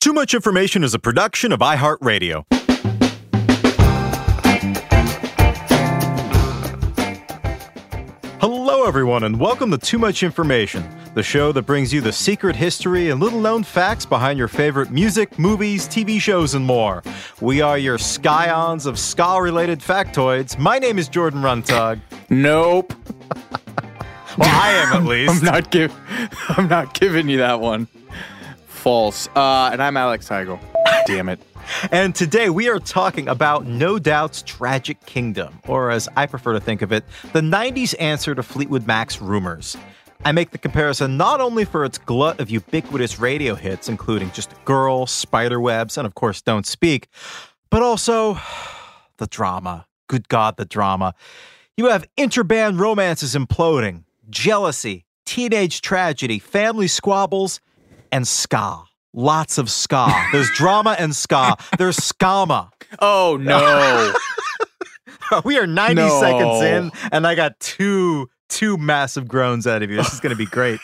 Too Much Information is a production of iHeartRadio. Hello, everyone, and welcome to Too Much Information, the show that brings you the secret history and little known facts behind your favorite music, movies, TV shows, and more. We are your scions of ska related factoids. My name is Jordan Runtagh. Nope. Well, I am at least. I'm not give. I'm not giving you that one. False. Uh, and I'm Alex Heigl. Damn it. And today we are talking about No Doubt's Tragic Kingdom, or as I prefer to think of it, the 90s answer to Fleetwood Mac's Rumors. I make the comparison not only for its glut of ubiquitous radio hits, including Just a Girl, Spiderwebs, and of course Don't Speak, but also the drama. Good God, the drama. You have interband romances imploding, jealousy, teenage tragedy, family squabbles, and ska. Lots of ska. There's drama and ska. There's skama. Oh no. We are 90 No. seconds in, and I got two two massive groans out of you. This is going to be great.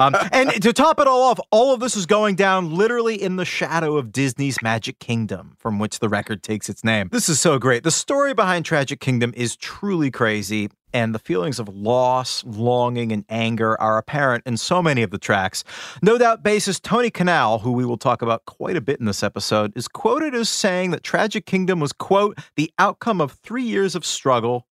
Um, and to top it all off, all of this is going down literally in the shadow of Disney's Magic Kingdom, from which the record takes its name. This is so great. The story behind Tragic Kingdom is truly crazy, and the feelings of loss, longing, and anger are apparent in so many of the tracks. No doubt bassist Tony Kanal, who we will talk about quite a bit in this episode, is quoted as saying that Tragic Kingdom was, quote, the outcome of three years of struggle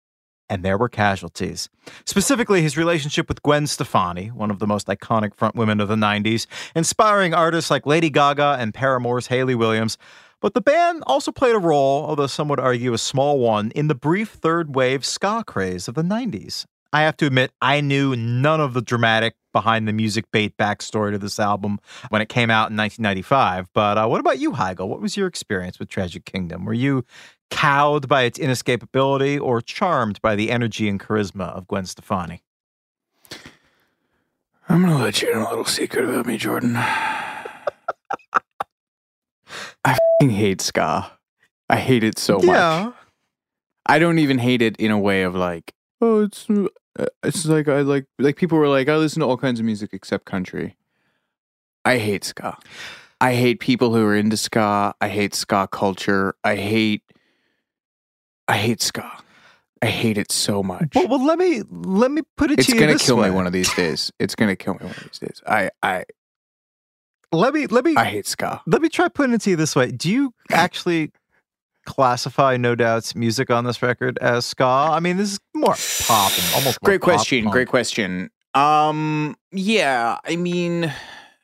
and there were casualties. Specifically, his relationship with Gwen Stefani, one of the most iconic frontwomen of the 90s, inspiring artists like Lady Gaga and Paramore's Hayley Williams. But the band also played a role, although some would argue a small one, in the brief third wave ska craze of the 90s. I have to admit, I knew none of the dramatic behind the music bait backstory to this album when it came out in 1995. But uh, what about you, Heigl? What was your experience with Tragic Kingdom? Were you cowed by its inescapability or charmed by the energy and charisma of Gwen Stefani? I'm gonna let you in a little secret about me, Jordan. I hate ska. I hate it so much. I don't even hate it in a way of like, oh, it's uh, it's like I like like people were like, I listen to all kinds of music except country. I hate ska. I hate people who are into ska. I hate ska culture. I hate I hate ska. I hate it so much. Well, well, let me let me put it it's to you It's gonna kill way. me one of these days. It's gonna kill me one of these days. I I Let me let me I hate ska. let me try putting it to you this way. Do you actually classify No Doubt's music on this record as ska? I mean, this is more pop and almost Great question. punk. Great question. Um, yeah, I mean,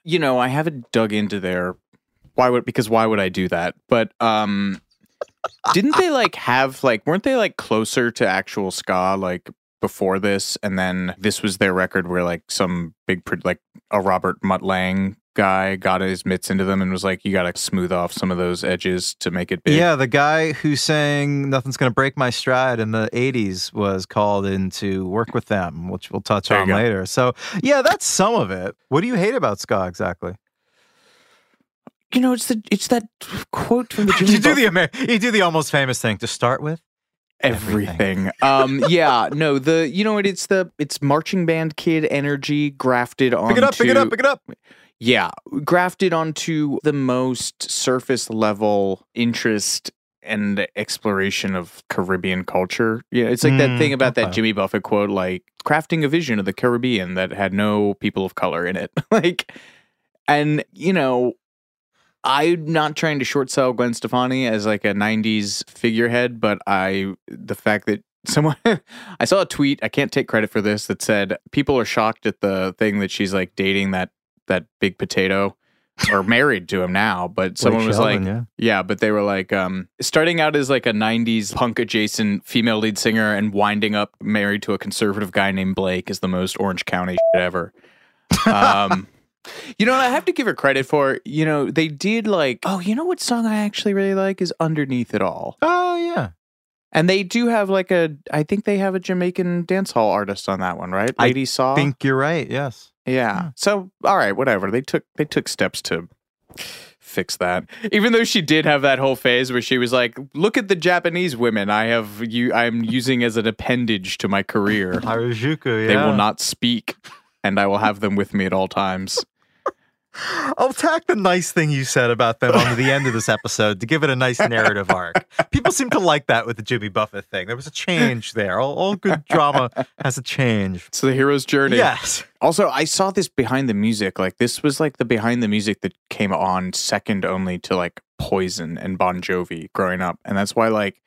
you know, I haven't dug into their why would because why would I do that? But um, didn't they like have like weren't they like closer to actual ska like before this, and then this was their record where like some big pro- like a Robert Mutt Lange guy got his mitts into them and was like, "You got to smooth off some of those edges to make it big." Yeah, the guy who sang "Nothing's Gonna Break My Stride" in the '80s was called in to work with them, which we'll touch There you on go. later. So, yeah, that's some of it. What do you hate about ska exactly? you know, it's the it's that quote from the Jimmy you do the Amer- you do the almost famous thing to start with. everything. um, yeah, no, the you know what? It's the it's marching band kid energy grafted on. Pick it up, pick it up, pick it up. Yeah, grafted onto the most surface level interest and exploration of Caribbean culture. Yeah, it's like that Mm, thing about that. Jimmy Buffett quote, like crafting a vision of the Caribbean that had no people of color in it. like, and you know, I'm not trying to short sell Gwen Stefani as like a '90s figurehead, but I the fact that someone I saw a tweet, I can't take credit for this, that said people are shocked at the thing that she's like dating that that big potato or married to him now, but someone Blake was Shelton, like, yeah. yeah, but they were like, um, starting out as like a '90s punk adjacent female lead singer and winding up married to a conservative guy named Blake is the most Orange County shit ever. Um, you know, what I have to give her credit for. You know, they did like, oh, you know what song I actually really like is "Underneath It All," Oh yeah, and they do have like a, I think they have a Jamaican dance hall artist on that one, right? I Lady Saw. think you're right. Yes. Yeah. So all right, whatever. They took they took steps to fix that. Even though she did have that whole phase where she was like, "Look at the Japanese women I have you I'm using as an appendage to my career. Harajuku. Yeah. They will not speak and I will have them with me at all times." I'll tack the nice thing you said about them onto the end of this episode to give it a nice narrative arc. People seem to like that with the Jimmy Buffett thing. There was a change there. All, all good drama has a change. It's the hero's journey. Yes. Also, I saw this behind the music. Like this was like the behind the music that came on second only to like Poison and Bon Jovi growing up. And that's why like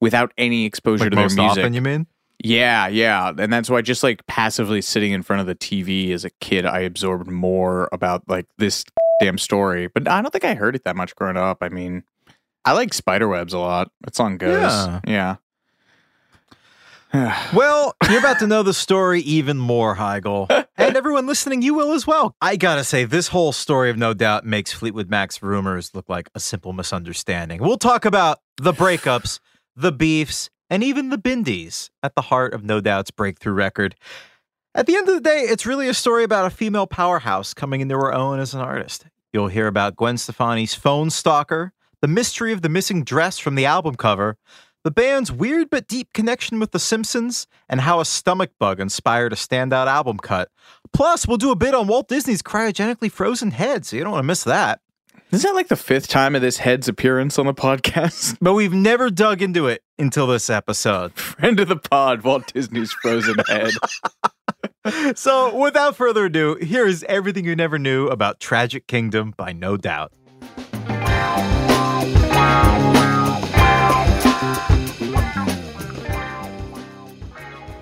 without any exposure Like to their music. often, you mean? Yeah, yeah. And that's why just like passively sitting in front of the TV as a kid, I absorbed more about like this damn story. But I don't think I heard it that much growing up. I mean, I like Spiderwebs a lot. That song goes. Yeah. Yeah. Well, you're about to know the story even more, Heigl. And everyone listening, you will as well. I gotta say, this whole story of No Doubt makes Fleetwood Mac's rumors look like a simple misunderstanding. We'll talk about the breakups, the beefs, and even the bindis at the heart of No Doubt's breakthrough record. At the end of the day, it's really a story about a female powerhouse coming into her own as an artist. You'll hear about Gwen Stefani's phone stalker, the mystery of the missing dress from the album cover, the band's weird but deep connection with The Simpsons, and how a stomach bug inspired a standout album cut. Plus, we'll do a bit on Walt Disney's cryogenically frozen head, so you don't want to miss that. Is that like the fifth time of this head's appearance on the podcast? But we've never dug into it until this episode. Friend of the pod, Walt Disney's frozen head. So, without further ado, here is everything you never knew about Tragic Kingdom by No Doubt.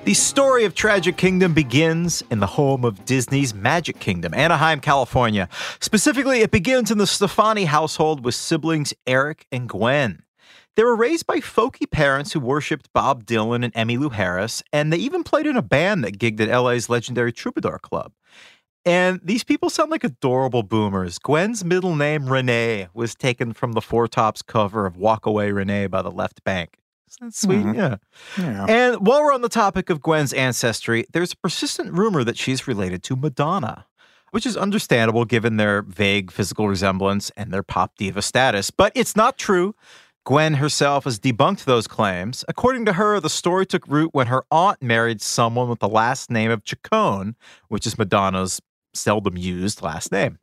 The story of Tragic Kingdom begins in the home of Disney's Magic Kingdom, Anaheim, California. Specifically, it begins in the Stefani household with siblings Eric and Gwen. They were raised by folky parents who worshipped Bob Dylan and Emmylou Harris, and they even played in a band that gigged at LA's legendary Troubadour Club. And these people sound like adorable boomers. Gwen's middle name, Renee, was taken from the Four Tops cover of Walk Away Renee by the Left Banke. Isn't that sweet? Mhm. Yeah. Yeah. And while we're on the topic of Gwen's ancestry, there's a persistent rumor that she's related to Madonna, which is understandable given their vague physical resemblance and their pop diva status. But it's not true. Gwen herself has debunked those claims. According to her, the story took root when her aunt married someone with the last name of Ciccone, which is Madonna's seldom used last name.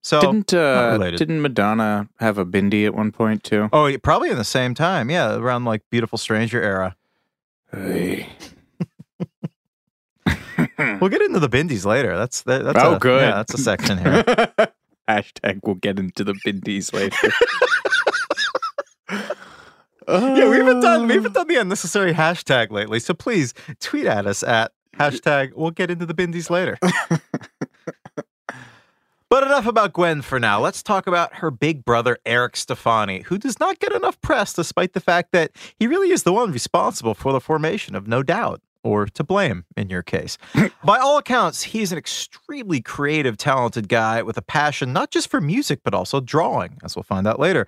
So, didn't uh, didn't Madonna have a bindi at one point too? oh, probably in the same time. Yeah, around like Beautiful Stranger era. Hey. We'll get into the bindis later. That's that, that's oh, a, good. Yeah, that's a section here. Hashtag we'll get into the bindis later. yeah, we haven't done we haven't um. done the unnecessary hashtag lately. So please tweet at us at hashtag we'll get into the bindis later. but enough about Gwen for now. Let's talk about her big brother Eric Stefani, who does not get enough press despite the fact that he really is the one responsible for the formation of No Doubt. Or to blame in your case. By all accounts, he's an extremely creative, talented guy with a passion not just for music, but also drawing, as we'll find out later.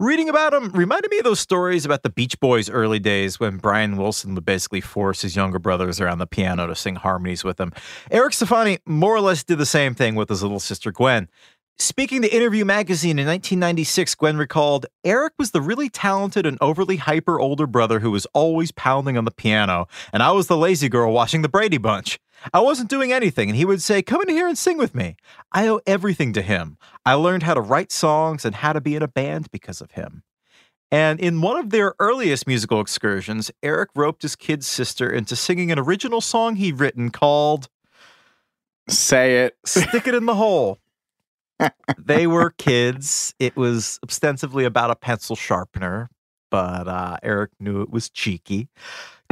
Reading about him reminded me of those stories about the Beach Boys' early days when Brian Wilson would basically force his younger brothers around the piano to sing harmonies with him. Eric Stefani more or less did the same thing with his little sister Gwen. Speaking to Interview Magazine in 1996, Gwen recalled Eric was the really talented and overly hyper older brother who was always pounding on the piano, and I was the lazy girl watching the Brady Bunch. I wasn't doing anything, and he would say, Come in here and sing with me. I owe everything to him. I learned how to write songs and how to be in a band because of him. And in one of their earliest musical excursions, Eric roped his kid sister into singing an original song he'd written called Say It. Stick It in the Hole they were kids. It was ostensibly about a pencil sharpener, but uh, Eric knew it was cheeky.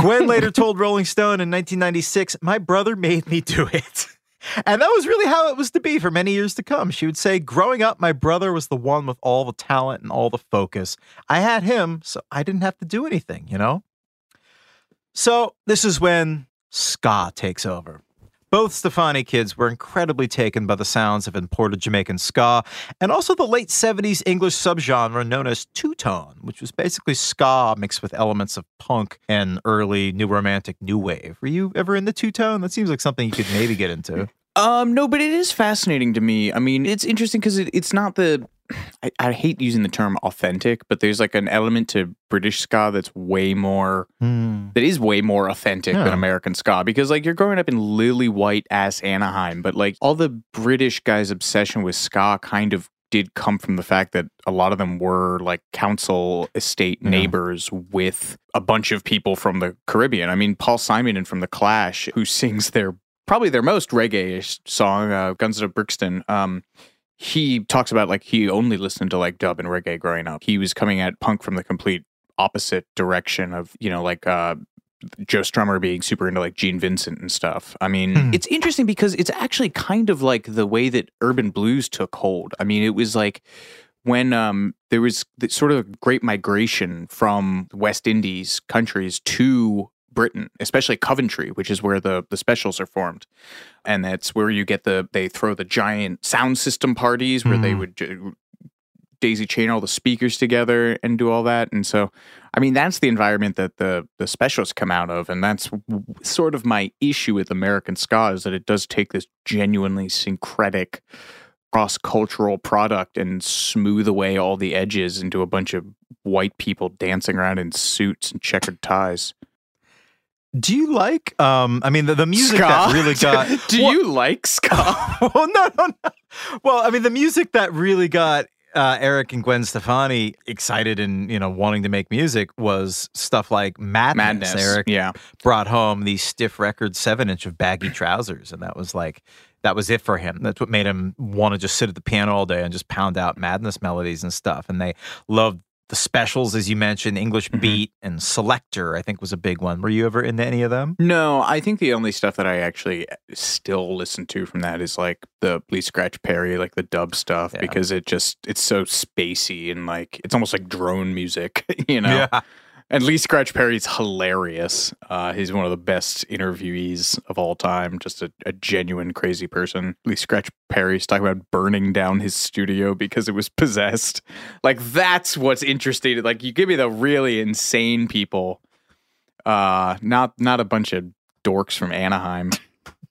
Gwen later told Rolling Stone in 1996, My brother made me do it. And that was really how it was to be for many years to come. She would say, Growing up, my brother was the one with all the talent and all the focus. I had him, so I didn't have to do anything, you know? So this is when ska takes over. Both Stefani kids were incredibly taken by the sounds of imported Jamaican ska and also the late 70s English subgenre known as two tone, which was basically ska mixed with elements of punk and early new romantic new wave. Were you ever in the two tone? That seems like something you could maybe get into. Um, no, but it is fascinating to me. I mean, it's interesting because it, it's not the I, I, hate using the term authentic, but there's like an element to British ska that's way more mm. that is way more authentic yeah. than American ska because like you're growing up in lily white ass Anaheim, but like all the British guys' obsession with ska kind of did come from the fact that a lot of them were like council estate yeah. neighbors with a bunch of people from the Caribbean. I mean, Paul Simonon from the Clash, who sings their probably their most reggae ish song, uh, Guns of Brixton. Um, he talks about like he only listened to like dub and reggae growing up. He was coming at punk from the complete opposite direction of, you know, like uh Joe Strummer being super into like Gene Vincent and stuff. I mean, mm. it's interesting because it's actually kind of like the way that urban blues took hold. I mean, it was like when um, there was sort of a great migration from West Indies countries to Britain, especially Coventry, which is where the the specials are formed, and that's where you get the they throw the giant sound system parties where mm. they would daisy chain all the speakers together and do all that. And so, I mean, that's the environment that the the specials come out of, and that's sort of my issue with American ska is that it does take this genuinely syncretic cross cultural product and smooth away all the edges into a bunch of white people dancing around in suits and checkered ties. Do you like? Um, I mean, the, the music ska? that really got. Do well, you like ska? well, no, no, no. Well, I mean, the music that really got uh, Eric and Gwen Stefani excited and you know wanting to make music was stuff like Madness. Madness. Eric yeah. brought home the stiff record seven inch of baggy trousers, and that was like that was it for him. That's what made him want to just sit at the piano all day and just pound out Madness melodies and stuff. And they loved the specials, as you mentioned, English mm-hmm. Beat and Selecter, I think was a big one. Were you ever into any of them? No, I think the only stuff that I actually uh, still listen to from that is like the Lee Scratch Perry, like the dub stuff, yeah. because it just it's so spacey and like it's almost like drone music, you know. Yeah. And Lee Scratch Perry's hilarious. Uh, he's one of the best interviewees of all time. Just a, a, genuine crazy person. Lee Scratch Perry's talking about burning down his studio because it was possessed. Like that's what's interesting. Like you give me the really insane people, uh, not not a bunch of dorks from Anaheim.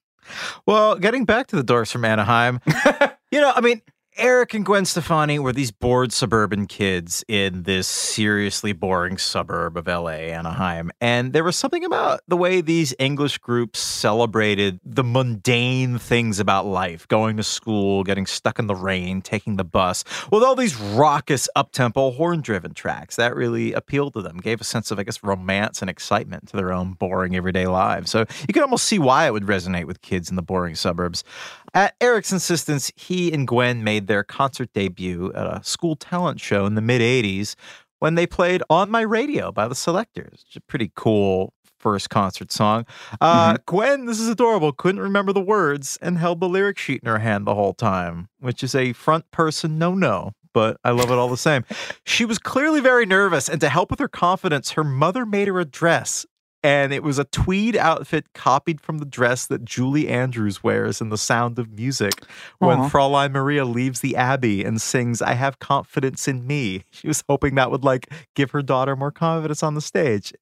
well, getting back to the dorks from Anaheim, you know, I mean, Eric and Gwen Stefani were these bored suburban kids in this seriously boring suburb of LA, Anaheim. And there was something about the way these English groups celebrated the mundane things about life going to school, getting stuck in the rain, taking the bus, with all these raucous, uptempo, horn driven tracks. That really appealed to them, gave a sense of, I guess, romance and excitement to their own boring everyday lives. So you could almost see why it would resonate with kids in the boring suburbs. At Eric's insistence, he and Gwen made their concert debut at a school talent show in the mid 80s when they played On My Radio by the Selecters. It's a pretty cool first concert song. Uh, mm-hmm. Gwen, this is adorable, couldn't remember the words and held the lyric sheet in her hand the whole time, which is a front person no no. But I love it all the same. she was clearly very nervous, and to help with her confidence, her mother made her a dress and it was a tweed outfit copied from the dress that Julie Andrews wears in The Sound of Music when Aw. Fraulein Maria leaves the abbey and sings "I have confidence in me." She was hoping that would like give her daughter more confidence on the stage.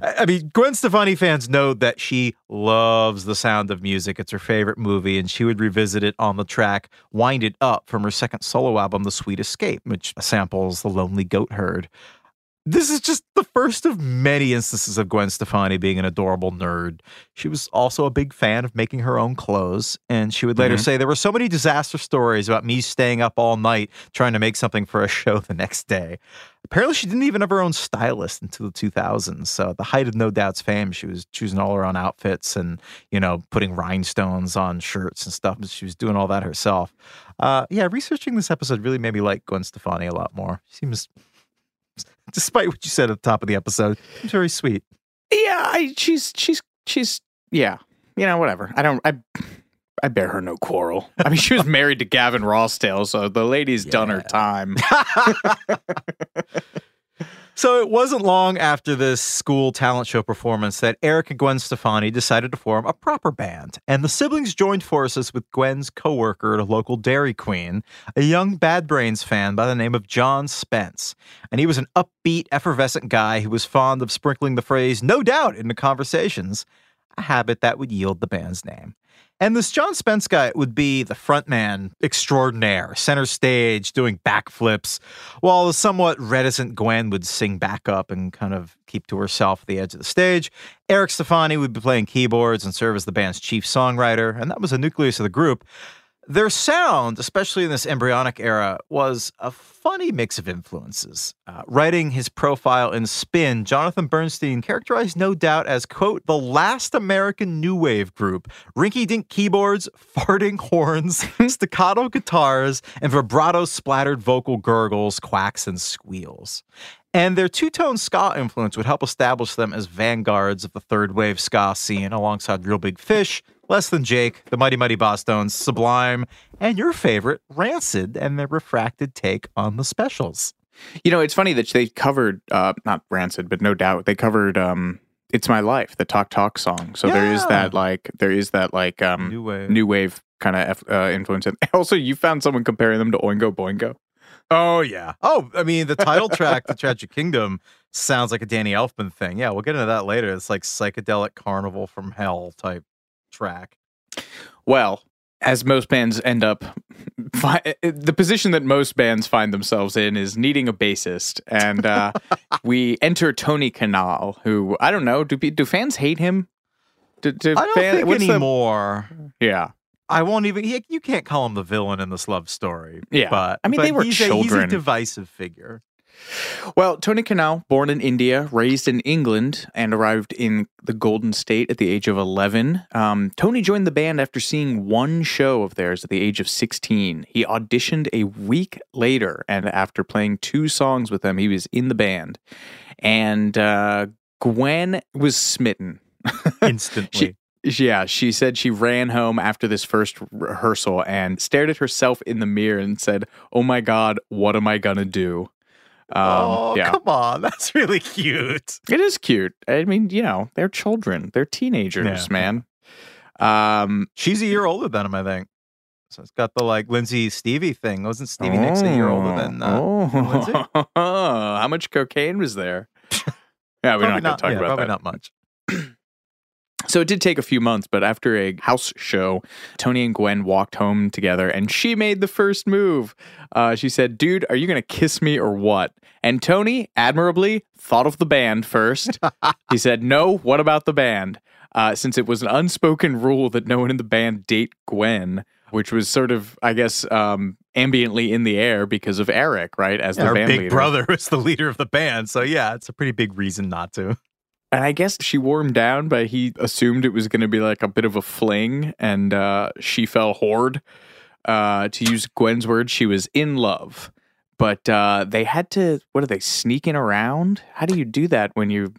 I I mean, Gwen Stefani fans know that she loves the sound of music. It's her favorite movie, and she would revisit it on the track Wind It Up from her second solo album, The Sweet Escape, which samples The Lonely Goat Herd. This is just the first of many instances of Gwen Stefani being an adorable nerd. She was also a big fan of making her own clothes, and she would later Mhm. say, There were so many disaster stories about me staying up all night trying to make something for a show the next day. Apparently, she didn't even have her own stylist until the 2000s. So, at the height of No Doubt's fame, she was choosing all her own outfits and, you know, putting rhinestones on shirts and stuff. She was doing all that herself. Uh, yeah, researching this episode really made me like Gwen Stefani a lot more. She seems, despite what you said at the top of the episode, she's very sweet. Yeah, I, she's she's she's yeah. You know, whatever. I don't. I I bear her no quarrel. I mean, she was married to Gavin Rossdale, so the lady's done her time. So it wasn't long after this school talent show performance that Eric and Gwen Stefani decided to form a proper band, and the siblings joined forces with Gwen's coworker at a local Dairy Queen, a young Bad Brains fan by the name of John Spence. And he was an upbeat, effervescent guy who was fond of sprinkling the phrase "no doubt" into conversations, a habit that would yield the band's name. And this John Spence guy would be the frontman extraordinaire, center stage, doing backflips, while the somewhat reticent Gwen would sing back up and kind of keep to herself at the edge of the stage. Eric Stefani would be playing keyboards and serve as the band's chief songwriter, and that was the nucleus of the group. Their sound, especially in this embryonic era, was a funny mix of influences. Uh, writing his profile in Spin, Jonathan Bernstein characterized No Doubt as, quote, the last American new wave group. Rinky dink keyboards, farting horns, staccato guitars, and vibrato splattered vocal gurgles, quacks, and squeals. And their two tone ska influence would help establish them as vanguards of the third wave ska scene alongside Real Big Fish, Less Than Jake, the Mighty Mighty Bosstones, Sublime, and your favorite, Rancid, and their refracted take on the specials. You know, it's funny that they covered uh not Rancid, but no doubt they covered um It's My Life, the Talk Talk song. So there is that like there is that like um New wave. new wave kind of uh, influence. And also, you found someone comparing them to Oingo Boingo. Oh, yeah. Oh, I mean, the title track, The Tragic Kingdom, sounds like a Danny Elfman thing. Yeah, we'll get into that later. It's like psychedelic carnival from hell type track. Well, as most bands end up, fi- the position that most bands find themselves in is needing a bassist, and uh, we enter Tony Kanal, who I don't know. Do do fans hate him? Do, do I don't fan- think what's the- anymore. yeah, I won't even. he- You can't call him the villain in this love story. Yeah. but I mean, but they were he's A, he's a divisive figure. Well, Tony Kanal, born in India, raised in England, and arrived in the Golden State at the age of 11. Um, Tony joined the band after seeing one show of theirs at the age of 16. He auditioned a week later, and after playing two songs with them, he was in the band. And uh, Gwen was smitten. Instantly. Yeah, she said she ran home after this first rehearsal and stared at herself in the mirror and said, "Oh my God, what am I gonna do?" Um, oh, yeah, come on. That's really cute. it is cute. I mean, you know, they're children, they're teenagers, Yeah. man. Um, She's a year older than him, I think. So it's got the like Lindsey Stevie thing. Wasn't Stevie Nicks a year older than uh, oh, how much cocaine was there? Yeah, we're Probably not going to talk yeah, about probably that. not much. So it did take a few months, but after a house show, Tony and Gwen walked home together and she made the first move. Uh, she said, Dude, are you going to kiss me or what? And Tony, admirably, thought of the band first. he said, No, what about the band? Uh, since it was an unspoken rule that no one in the band date Gwen, which was sort of, I guess, um, ambiently in the air because of Eric, right? As the Her band big leader. brother is the leader of the band. So yeah, it's a pretty big reason not to. And I guess she wore him down, but he assumed it was going to be like a bit of a fling, and uh, she fell hard. Uh, to use Gwen's words, she was in love. But uh, they had to, what are they, sneaking around? How do you do that when you're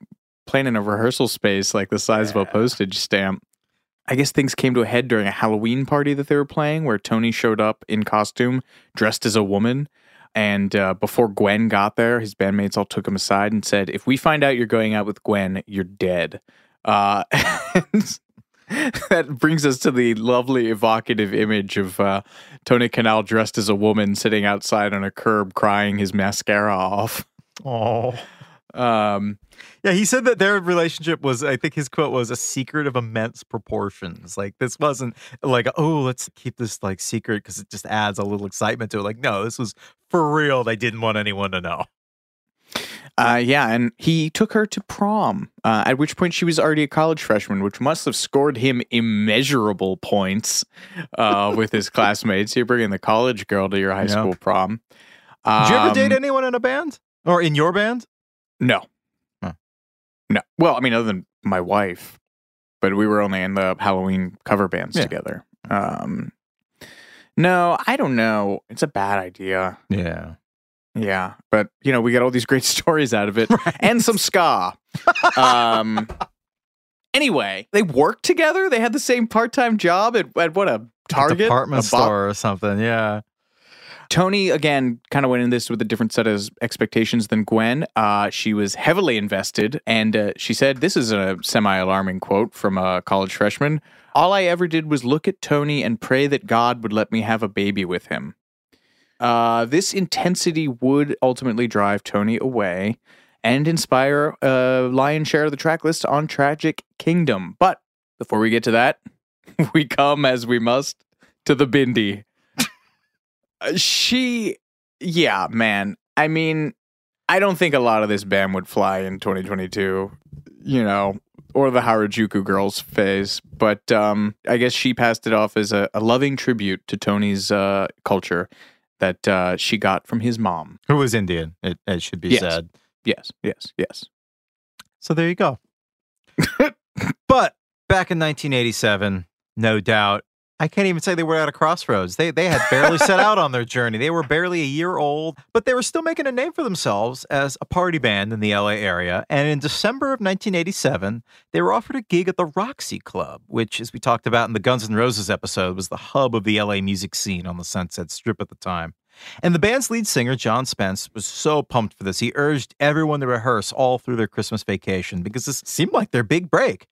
playing in a rehearsal space like the size of a postage stamp? I guess things came to a head during a Halloween party that they were playing where Tony showed up in costume dressed as a woman. And uh, before Gwen got there, his bandmates all took him aside and said, If we find out you're going out with Gwen, you're dead. Uh, that brings us to the lovely evocative image of uh, Tony Kanal dressed as a woman sitting outside on a curb crying his mascara off. Oh. Um, Yeah, he said that their relationship was, I think his quote was a secret of immense proportions. Like, this wasn't like, oh, let's keep this like secret because it just adds a little excitement to it. Like, no, this was for real. They didn't want anyone to know. Uh, yeah, and he took her to prom, uh, at which point she was already a college freshman, which must have scored him immeasurable points uh, with his classmates. You're bringing the college girl to your high Yeah. school prom. Did you ever date Um, anyone in a band or in your band? No. No. Well, I mean, other than my wife, but we were only in the Halloween cover bands Yeah. together. Um, no, I don't know. It's a bad idea. Yeah. Yeah, but you know, we got all these great stories out of it, and some ska. um. Anyway, they worked together. They had the same part-time job at, at what a Target, department a bo- store or something. Yeah. Tony again kind of went in this with a different set of expectations than Gwen. Uh, she was heavily invested, and uh, she said, "This is a semi-alarming quote from a college freshman. All I ever did was look at Tony and pray that God would let me have a baby with him." Uh, this intensity would ultimately drive Tony away and inspire a lion's share of the track list on Tragic Kingdom. But before we get to that, we come as we must to the Bindi. Uh, she, yeah, man. I mean, I don't think a lot of this band would fly in 2022, you know, or the Harajuku girls phase. But um, I guess she passed it off as a, a loving tribute to Tony's uh, culture that uh, she got from his mom. Who was Indian, it, it should be Yes. said. Yes, yes, yes. So there you go. but back in 1987, no doubt, I can't even say they were at a crossroads. They they had barely set out on their journey. They were barely a year old, but they were still making a name for themselves as a party band in the LA area. And in December of 1987, they were offered a gig at the Roxy Club, which, as we talked about in the Guns N' Roses episode, was the hub of the LA music scene on the Sunset Strip at the time. And the band's lead singer, John Spence, was so pumped for this. He urged everyone to rehearse all through their Christmas vacation because this seemed like their big break.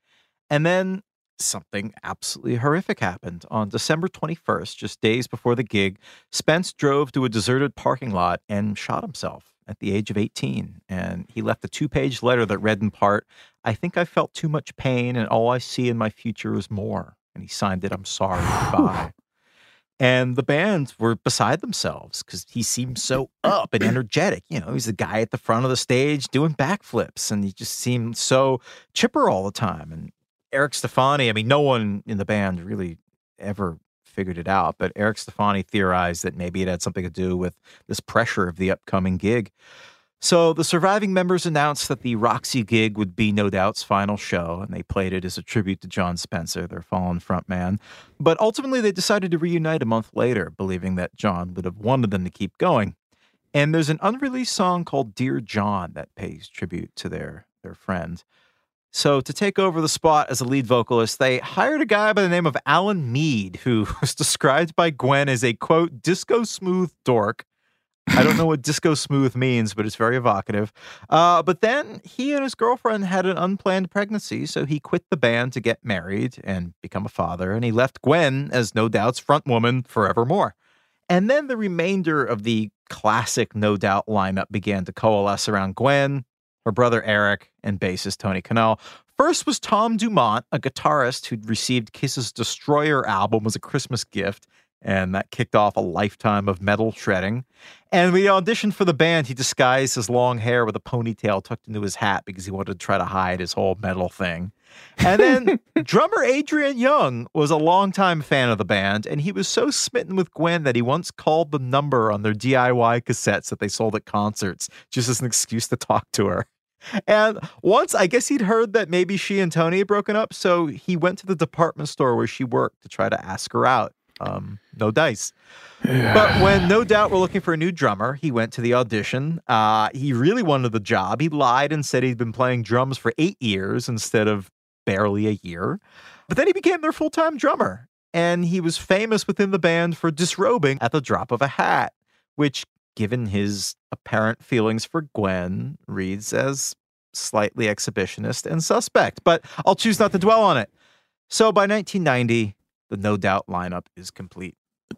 And then something absolutely horrific happened. On December 21st, just days before the gig, Spence drove to a deserted parking lot and shot himself at the age of 18. And he left a two page letter that read in part, I think I felt too much pain, and all I see in my future is more. And he signed it, I'm sorry, goodbye. And the band were beside themselves because he seemed so up and energetic. You know, he's the guy at the front of the stage doing backflips, and he just seemed so chipper all the time. And Eric Stefani, I mean, no one in the band really ever figured it out, but Eric Stefani theorized that maybe it had something to do with this pressure of the upcoming gig. So the surviving members announced that the Roxy gig would be No Doubt's final show, and they played it as a tribute to John Spencer, their fallen frontman. But ultimately, they decided to reunite a month later, believing that John would have wanted them to keep going. And there's an unreleased song called Dear John that pays tribute to their, their friend. So, to take over the spot as a lead vocalist, they hired a guy by the name of Alan Meade, who was described by Gwen as a quote, disco smooth dork. I don't know what disco smooth means, but it's very evocative. Uh, but then he and his girlfriend had an unplanned pregnancy, so he quit the band to get married and become a father, and he left Gwen as No Doubt's front woman forevermore. And then the remainder of the classic No Doubt lineup began to coalesce around Gwen, her brother Eric, and bassist Tony Kanal. First was Tom Dumont, a guitarist who'd received Kiss's Destroyer album as a Christmas gift, and that kicked off a lifetime of metal shredding. And we auditioned for the band. He disguised his long hair with a ponytail tucked into his hat because he wanted to try to hide his whole metal thing. And then drummer Adrian Young was a longtime fan of the band, and he was so smitten with Gwen that he once called the number on their DIY cassettes that they sold at concerts just as an excuse to talk to her. And once, I guess he'd heard that maybe she and Tony had broken up, so he went to the department store where she worked to try to ask her out. Um, no dice. But when No Doubt were looking for a new drummer, he went to the audition. Uh, he really wanted the job. He lied and said he'd been playing drums for eight years instead of barely a year. But then he became their full time drummer. And he was famous within the band for disrobing at the drop of a hat, which, given his apparent feelings for Gwen, reads as slightly exhibitionist and suspect, but I'll choose not to dwell on it. So by 1990, the No Doubt lineup is complete.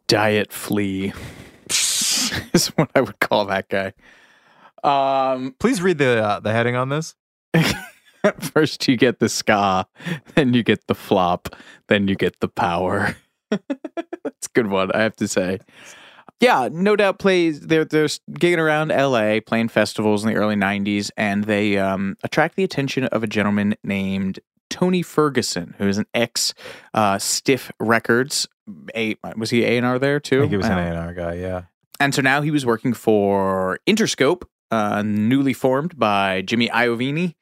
Diet flea is what I would call that guy. Um, Please read the uh, the heading on this. first you get the ska, then you get the flop, then you get the power. That's a good one, I have to say. Yeah, no doubt plays. They're they're gigging around L.A., playing festivals in the early '90s, and they um, attract the attention of a gentleman named Tony Ferguson, who is an ex uh, Stiff Records. A was he A and R there too? I think he was an Uh, A&R guy, yeah. and so now he was working for Interscope, uh, newly formed by Jimmy Iovine.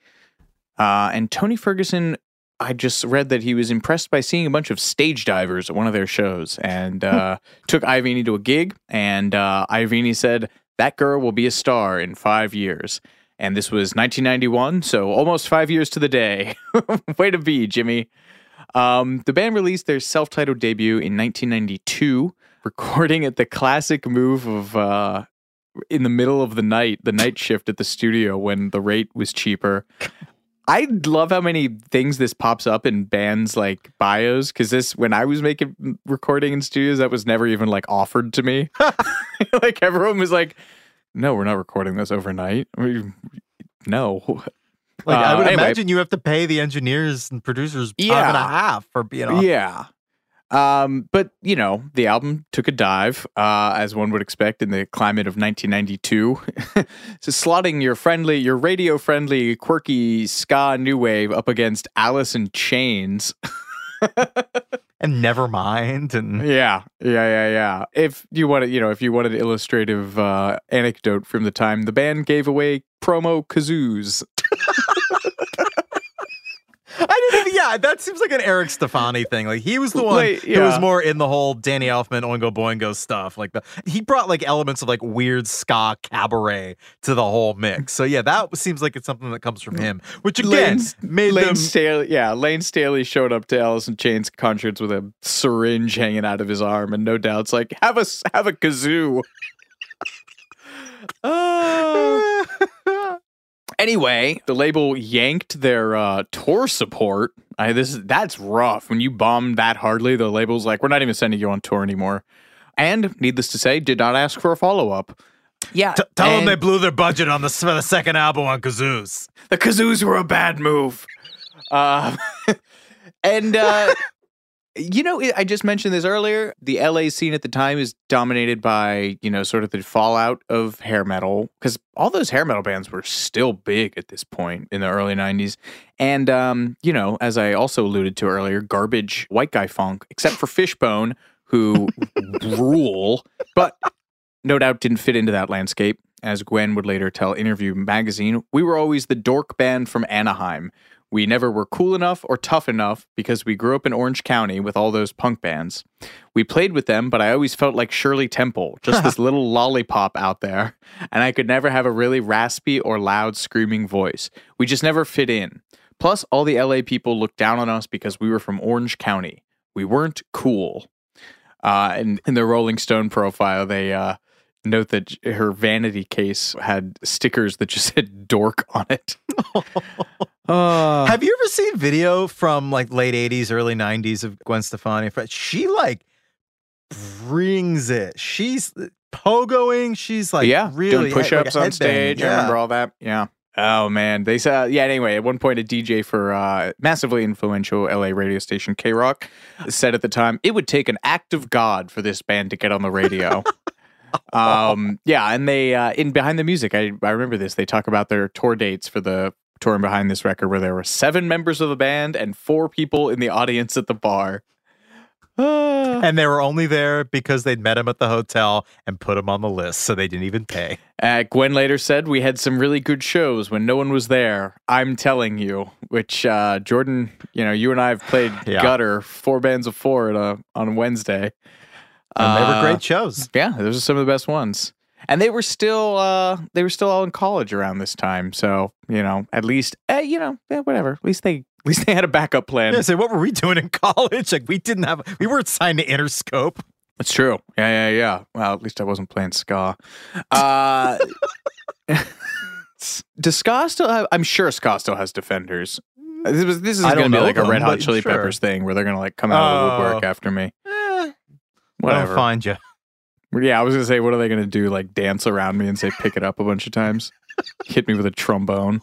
Uh, and Tony Ferguson, I just read that he was impressed by seeing a bunch of stage divers at one of their shows and uh, took Iovine to a gig. And uh, Iovine said, That girl will be a star in five years. And this was 1991, so almost five years to the day. Way to be, Jimmy. Um, the band released their self titled debut in 1992, recording at the classic move of uh, in the middle of the night, the night shift at the studio when the rate was cheaper. I love how many things this pops up in bands like bios because this when I was making recording in studios that was never even like offered to me. like everyone was like, "No, we're not recording this overnight." We, no, Like I Uh, would anyway. imagine you have to pay the engineers and producers time Yeah. and a half for being on. Yeah. Um, but you know, the album took a dive, uh, as one would expect in the climate of 1992. so slotting your friendly, your radio friendly, quirky ska new wave up against Alice in Chains. And never mind. And Yeah, yeah, yeah, yeah. If you wanted, you know, if you wanted an illustrative uh, anecdote from the time, the band gave away promo kazoos. I didn't even, yeah, that seems like an Eric Stefani thing. Like he was the one Like, who was more in the whole Danny Elfman Oingo Boingo stuff. Like the he brought like elements of like weird ska cabaret to the whole mix. So yeah, that seems like it's something that comes from him, which again Layne's- made Layne them. Staley, yeah, Layne Staley showed up to Alice in Chains concerts with a syringe hanging out of his arm, and no doubt's like, have a have a kazoo. Uh, anyway, the label yanked their uh, tour support. I, this that's rough. When you bomb that hardly, the label's like, we're not even sending you on tour anymore. And needless to say, did not ask for a follow up. Yeah, T- tell them they blew their budget on the for the second album on kazoos. the kazoos were a bad move. Uh, and uh, you know, I just mentioned this earlier. The LA scene at the time is dominated by you know sort of the fallout of hair metal because all those hair metal bands were still big at this point in the early '90s, and um, you know, as I also alluded to earlier, garbage white guy funk, except for Fishbone, who rule, but no doubt didn't fit into that landscape. As Gwen would later tell Interview magazine, we were always the dork band from Anaheim. We never were cool enough or tough enough because we grew up in Orange County with all those punk bands. We played with them, but I always felt like Shirley Temple, just this little lollipop out there, and I could never have a really raspy or loud screaming voice. We just never fit in. Plus, all the LA people looked down on us because we were from Orange County. We weren't cool. Uh, and in the Rolling Stone profile, they uh, note that her vanity case had stickers that just said dork on it. uh, Have you ever seen video from like late '80s, early '90s of Gwen Stefani? She like brings it. She's pogoing. She's like yeah, really doing push-ups like on stage. headbang. I remember all that. Yeah. Oh man, they said yeah. Anyway, at one point, a DJ for uh, massively influential LA radio station KROQ said at the time it would take an act of God for this band to get on the radio. um, yeah, and they uh, in behind the music, I I remember this. They talk about their tour dates for the touring behind this record, where there were seven members of the band and four people in the audience at the bar. And they were only there because they'd met him at the hotel and put him on the list, so they didn't even pay. Uh, Gwen later said, We had some really good shows when no one was there. I'm telling you, which uh, Jordan, you know, you and I have played Yeah. Gutter, four bands of four a, on Wednesday. And they were Uh, great shows. Yeah, those are some of the best ones. And they were still uh, they were still all in college around this time. So, you know, at least eh, you know, eh, whatever. At least they at least they had a backup plan. Yeah, so what were we doing in college? Like we didn't have, we weren't signed to Interscope. That's true. Yeah, yeah, yeah. Well, at least I wasn't playing ska. Uh. Does Ska still have? I'm sure Ska still has defenders. This was this is going to be like a Red Hot Chili sure. Peppers thing where they're going to like come out of the woodwork Oh. after me. Whatever. I'll find you. Yeah, I was going to say, what are they going to do? Like dance around me and say, pick it up a bunch of times? Hit me with a trombone.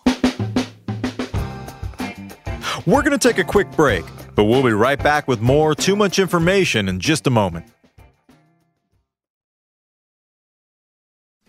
We're going to take a quick break, but we'll be right back with more Too Much Information in just a moment.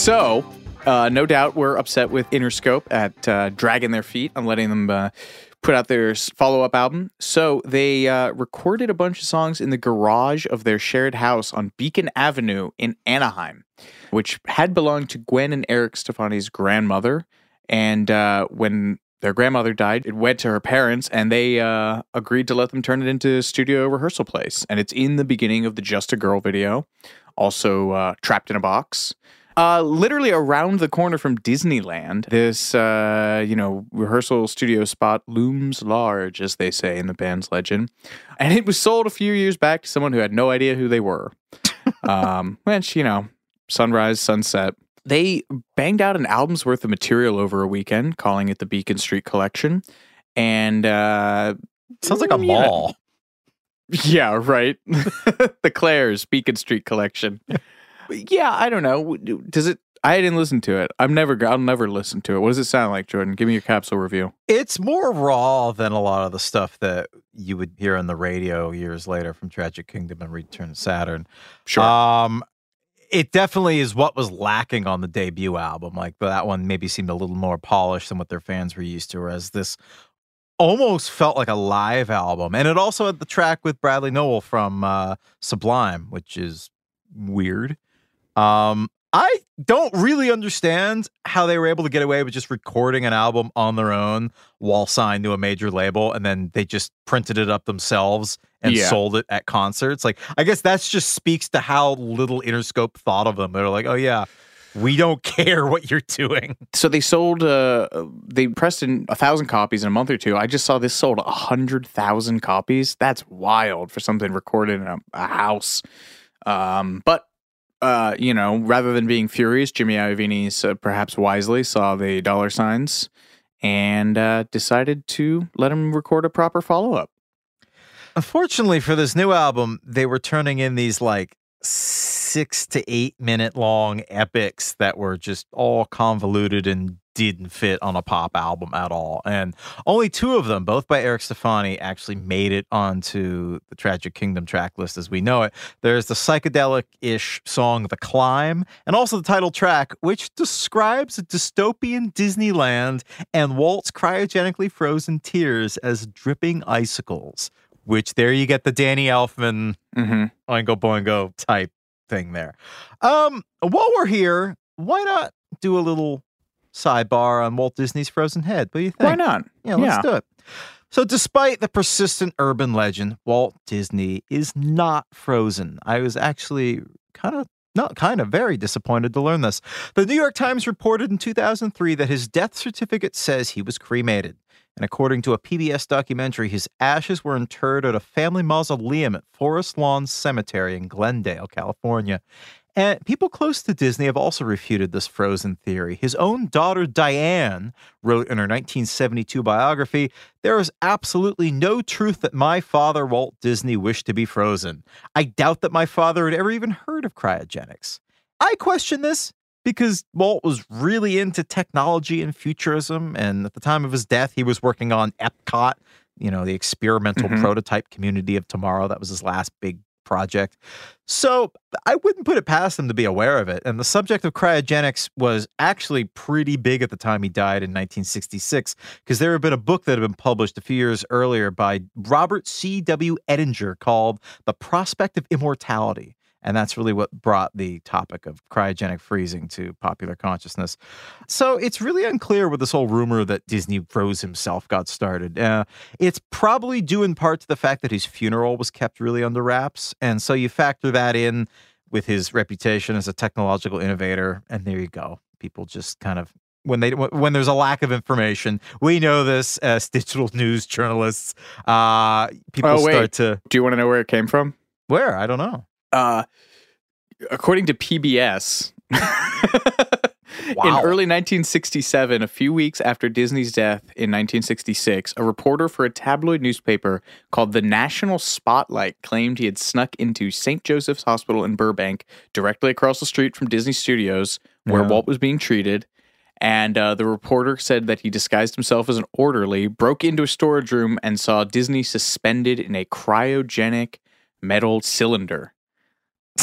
So, uh, no doubt we're upset with Interscope at uh, dragging their feet on letting them uh, put out their follow up album. So, they uh, recorded a bunch of songs in the garage of their shared house on Beacon Avenue in Anaheim, which had belonged to Gwen and Eric Stefani's grandmother. And uh, when their grandmother died, it went to her parents, and they uh, agreed to let them turn it into a studio rehearsal place. And it's in the beginning of the Just a Girl video, also uh, Trapped in a Box. Uh, literally around the corner from Disneyland, this uh, you know rehearsal studio spot looms large, as they say in the band's legend, and it was sold a few years back to someone who had no idea who they were. um, which you know, sunrise, sunset. They banged out an album's worth of material over a weekend, calling it the Beacon Street Collection, and uh, Sounds like a know- mall. yeah, right. the Claire's Beacon Street Collection. Yeah, I don't know. Does it? I didn't listen to it. I'm never. I'll never listen to it. What does it sound like, Jordan? Give me your capsule review. It's more raw than a lot of the stuff that you would hear on the radio years later from Tragic Kingdom and Return to Saturn. Sure. Um, it definitely is what was lacking on the debut album. Like that one maybe seemed a little more polished than what their fans were used to, whereas this almost felt like a live album. And it also had the track with Bradley Nowell from uh, Sublime, which is weird. Um, I don't really understand how they were able to get away with just recording an album on their own while signed to a major label and then they just printed it up themselves and Yeah. sold it at concerts. Like, I guess that just speaks to how little Interscope thought of them. They're like, oh, yeah, we don't care what you're doing. So they sold, uh, they pressed in a thousand copies in a month or two. I just saw this sold a hundred thousand copies. That's wild for something recorded in a, a house. Um, but uh, you know, rather than being furious, Jimmy Iovine uh, perhaps wisely saw the dollar signs and uh, decided to let him record a proper follow up. Unfortunately for this new album, they were turning in these like six to eight minute long epics that were just all convoluted and didn't fit on a pop album at all. And only two of them, both by Eric Stefani, actually made it onto the Tragic Kingdom track list as we know it. There's the psychedelic ish song The Climb, and also the title track, which describes a dystopian Disneyland and Walt's cryogenically frozen tears as dripping icicles which there you get the Danny Elfman Mm-hmm. Oingo Boingo type thing there. Um, while we're here, why not do a little sidebar on Walt Disney's Frozen Head? What do you think? Why not? Yeah, let's Yeah. do it. So, despite the persistent urban legend, Walt Disney is not frozen. I was actually kind of not kind of very disappointed to learn this. The New York Times reported in 2003 that his death certificate says he was cremated. And according to a PBS documentary, his ashes were interred at a family mausoleum at Forest Lawn Cemetery in Glendale, California. And people close to Disney have also refuted this frozen theory. His own daughter, Diane, wrote in her 1972 biography There is absolutely no truth that my father, Walt Disney, wished to be frozen. I doubt that my father had ever even heard of cryogenics. I question this because Walt was really into technology and futurism. And at the time of his death, he was working on Epcot, you know, the experimental Mhm. prototype community of tomorrow. That was his last big project. So I wouldn't put it past him to be aware of it. And the subject of cryogenics was actually pretty big at the time he died in 1966, because there had been a book that had been published a few years earlier by Robert C.W. Ettinger called The Prospect of Immortality. And that's really what brought the topic of cryogenic freezing to popular consciousness. So it's really unclear where this whole rumor that Disney froze himself got started. Uh, it's probably due in part to the fact that his funeral was kept really under wraps. And so you factor that in with his reputation as a technological innovator. And there you go. People just kind of. When they when there's a lack of information, we know this as digital news journalists. Uh, people oh, wait. start to Do you want to know where it came from? where I don't know. Uh, according to PBS, in early 1967, a few weeks after Disney's death in 1966, a reporter for a tabloid newspaper called the National Spotlight claimed he had snuck into St. Joseph's Hospital in Burbank, directly across the street from Disney Studios, where Yeah. Walt was being treated. And uh, the reporter said that he disguised himself as an orderly, broke into a storage room, and saw Disney suspended in a cryogenic metal cylinder.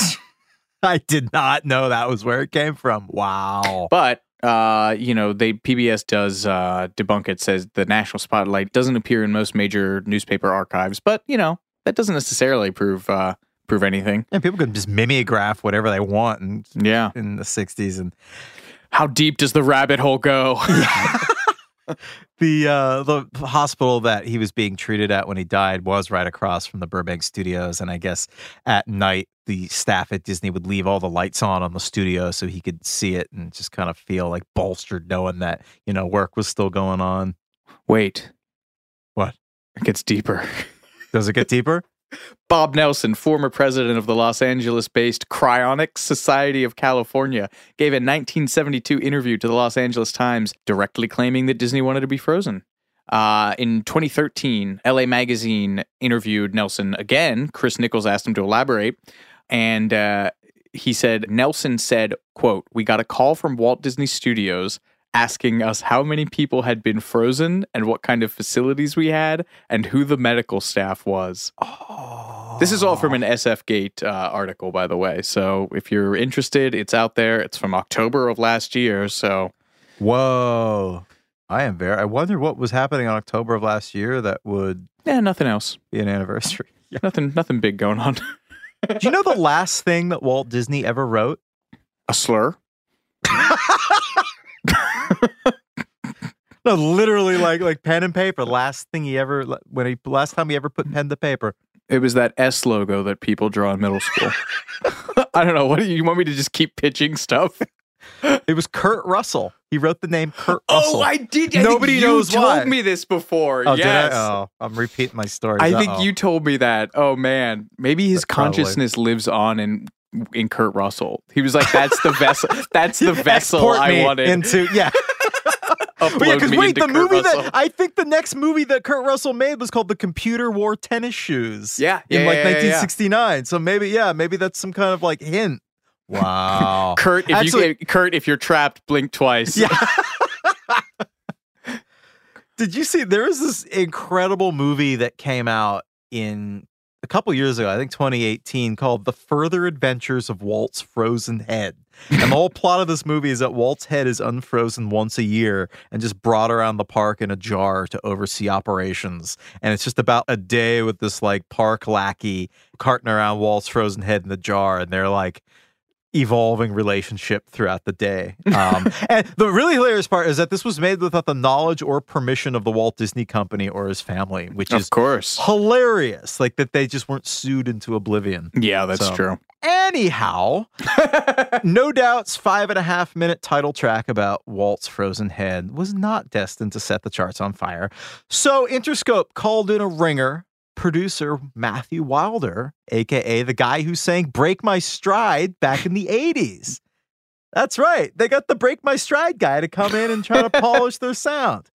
I did not know that was where it came from. Wow. But uh, you know, they PBS does uh, debunk it. Says the National Spotlight doesn't appear in most major newspaper archives, but you know that doesn't necessarily prove uh, prove anything. And people can just mimeograph whatever they want And Yeah. in the 60s. And How deep does the rabbit hole go? the uh, the hospital that he was being treated at when he died was right across from the Burbank studios. And I guess at night, the staff at Disney would leave all the lights on on the studio so he could see it and just kind of feel like bolstered knowing that, you know, work was still going on. Wait, What? it gets deeper. Does it get deeper? Bob Nelson, former president of the Los Angeles based Cryonics Society of California, gave a 1972 interview to the Los Angeles Times directly claiming that Disney wanted to be frozen. Uh, in 2013, LA Magazine interviewed Nelson again. Chris Nichols asked him to elaborate. And uh, he said, Nelson said, quote, We got a call from Walt Disney Studios asking us how many people had been frozen and what kind of facilities we had and who the medical staff was. This is all from an SF Gate uh, article, by the way. So if you're interested, it's out there. It's from October of last year. So Whoa. I am very, I wonder what was happening in October of last year that would yeah, nothing else. be an anniversary. Nothing, nothing big going on. Do you know the last thing that Walt Disney ever wrote? A slur? no, literally like like pen and paper. Last thing he ever when he last time he ever put pen to paper. It was that S logo that people draw in middle school. I don't know. What do you, you want me to just keep pitching stuff? It was Kurt Russell. He wrote the name Kurt oh, Russell. Oh, I did. I Nobody you knows told why. me this before. Oh, yes. did I? Oh, I'm repeating my story. I think you told me that. Oh man, maybe his Probably. consciousness lives on in in Kurt Russell. He was like, "That's the vessel. That's the vessel Export I wanted." into yeah. Upload But yeah, because wait, the Kurt movie Russell. that I think the next movie that Kurt Russell made was called The Computer Wore Tennis Shoes. Yeah, in yeah, like yeah, yeah, yeah. 1969. So maybe, yeah, maybe that's some kind of like hint. Wow, Kurt, if Actually- you Kurt, if you're trapped, blink twice. Yeah. Did you see there was this incredible movie that came out in a couple years ago, I think 2018, called The Further Adventures of Walt's Frozen Head. And the whole plot of this movie is that Walt's head is unfrozen once a year and just brought around the park in a jar to oversee operations. And it's just about a day with this like park lackey carting around Walt's frozen head in the jar. And they're like, evolving relationship throughout the day. Um, and the really hilarious part is that this was made without the knowledge or permission of the Walt Disney Company or his family, which is of is course. hilarious. Like that they just weren't sued into oblivion. Yeah, that's So- true. Anyhow, No Doubt's five and a half minute title track about Walt's frozen head was not destined to set the charts on fire. So Interscope called in a ringer, producer Matthew Wilder, aka the guy who sang Break My Stride back in the 80s. That's right. They got the Break My Stride guy to come in and try to polish their sound.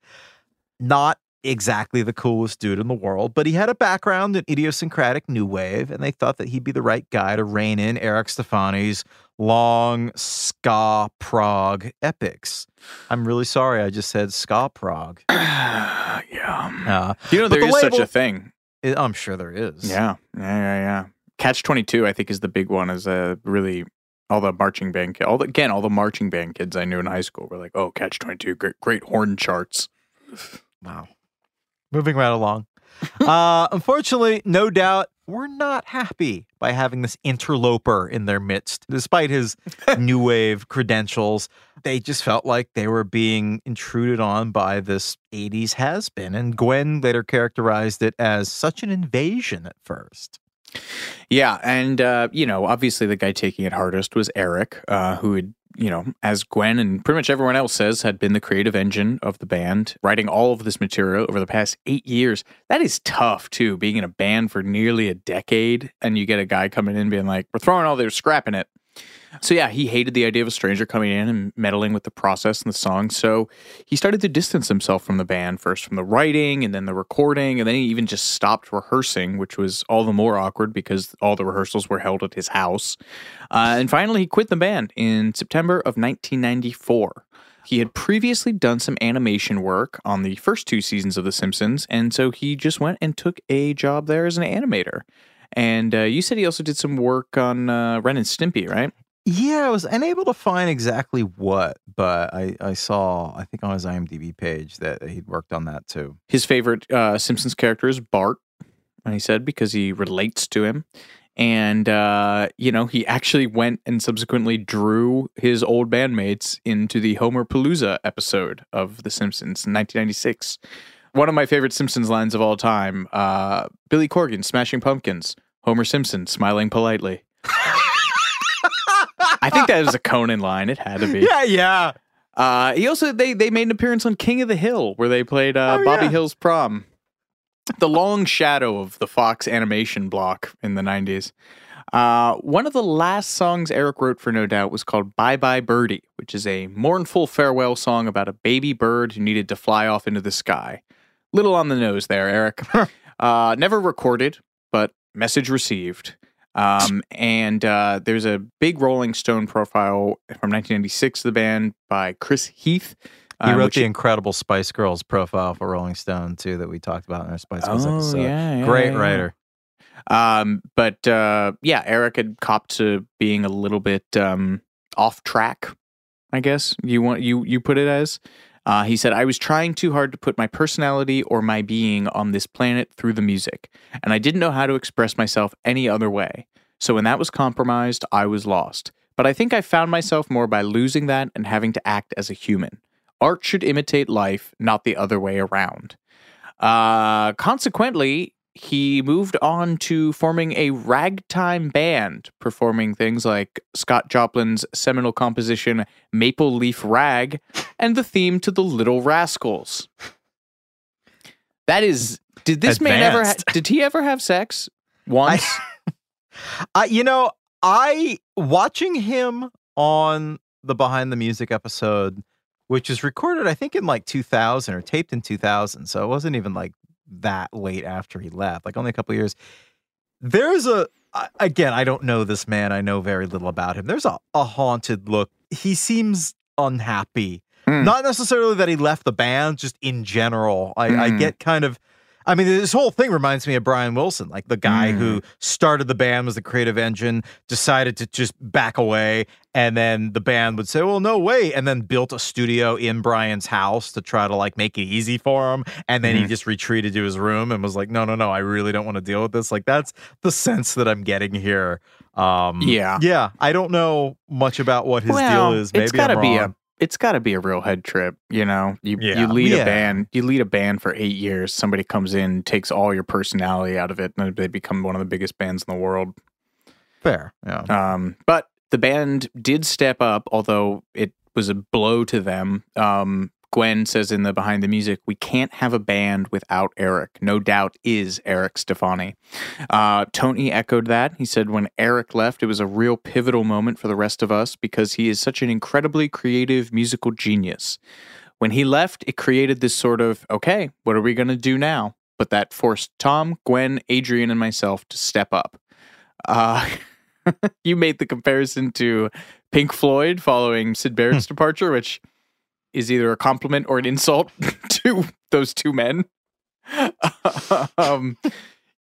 Not exactly the coolest dude in the world, but he had a background in idiosyncratic new wave, and they thought that he'd be the right guy to rein in Eric Stefani's long ska prog epics. I'm really sorry, I just said ska prog. yeah. Uh, You know but there the is such a thing. I- I'm sure there is. Yeah, yeah, yeah, yeah. Catch twenty two, I think, is the big one. Is a really all the marching band, ki- all the, again, all the marching band kids I knew in high school were like, "Oh, Catch twenty two, great, great horn charts." Wow. Moving right along. uh, unfortunately, no doubt we're not happy by having this interloper in their midst. Despite his new wave credentials, they just felt like they were being intruded on by this 80s has been. And Gwen later characterized it as such an invasion at first. Yeah, and uh, you know, obviously the guy taking it hardest was Eric, uh, who had, you know, as Gwen and pretty much everyone else says, had been the creative engine of the band, writing all of this material over the past eight years. That is tough too, being in a band for nearly a decade, and you get a guy coming in being like, "We're throwing all this, scrapping it." So yeah, he hated the idea of a stranger coming in and meddling with the process and the song. So he started to distance himself from the band, first from the writing and then the recording, and then he even just stopped rehearsing, which was all the more awkward because all the rehearsals were held at his house. Uh, and finally, he quit the band in September of 1994. He had previously done some animation work on the first two seasons of The Simpsons, and so he just went and took a job there as an animator. And uh, you said he also did some work on uh, Ren and Stimpy, right? Yeah, I was unable to find exactly what, but I, I saw, I think on his IMDb page that he'd worked on that too. His favorite uh, Simpsons character is Bart, and he said because he relates to him. And, uh, you know, he actually went and subsequently drew his old bandmates into the Homerpalooza episode of The Simpsons in 1996. One of my favorite Simpsons lines of all time uh, Billy Corgan, Smashing Pumpkins, Homer Simpson, smiling politely. I think that was a Conan line. It had to be. Yeah, yeah. Uh, he also they they made an appearance on King of the Hill where they played uh, Oh, Bobby yeah. Hill's prom. The long shadow of the Fox animation block in the '90s. Uh, one of the last songs Eric wrote for No Doubt was called "Bye Bye Birdie," which is a mournful farewell song about a baby bird who needed to fly off into the sky. Little on the nose there, Eric. uh, never recorded, but message received. Um, and uh, there's a big Rolling Stone profile from 1996 of the band by Chris Heath. He uh, wrote the incredible Spice Girls profile for Rolling Stone too that we talked about in our Spice Girls Oh, episode. yeah, yeah, Great yeah. writer. Um, but uh, yeah, Eric had copped to being a little bit um, off track. I guess you want you you put it as. Uh, he said, "I was trying too hard to put my personality or my being on this planet through the music, and I didn't know how to express myself any other way. So when that was compromised, I was lost. but I think I found myself more by losing that and having to act as a human. Art should imitate life, not the other way around. Uh, consequently, he moved on to forming a ragtime band, performing things like Scott Joplin's seminal composition Maple Leaf Rag and the theme to the Little Rascals. That is, did this man ever, ha- did he ever have sex once? I, you know, I watching him on the behind the music episode, which was recorded, I think, in like 2000 or taped in 2000. So it wasn't even like that late after he left, like only a couple years. There's a again, I don't know this man. I know very little about him. There's a, a haunted look. He seems unhappy. Hmm. Not necessarily that he left the band, just in general. I, I Hmm. get kind of. I mean, this whole thing reminds me of Brian Wilson, like the guy who started the band, was the creative engine, decided to just back away, and then the band would say, "Well, no way," and then built a studio in Brian's house to try to like make it easy for him, and then he Mhm. just retreated to his room and was like, "No, no, no, I really don't want to deal with this." Like that's the sense that I'm getting here. Um, Yeah. yeah. I don't know much about what his well, deal is. Maybe it's got to be a it's got to be a real head trip, you know. You Yeah. you lead Yeah. a band, you lead a band for 8 years, somebody comes in, takes all your personality out of it and they become one of the biggest bands in the world. fair. Yeah. Um but the band did step up although it was a blow to them. Um Gwen says in the behind the music, we can't have a band without Eric. No doubt is Eric Stefani. Uh, Tony echoed that. He said, when Eric left, it was a real pivotal moment for the rest of us because he is such an incredibly creative musical genius. When he left, it created this sort of, okay, what are we going to do now? But that forced Tom, Gwen, Adrian, and myself to step up. Uh, you made the comparison to Pink Floyd following Syd Barrett's departure, which is either a compliment or an insult to those two men. um,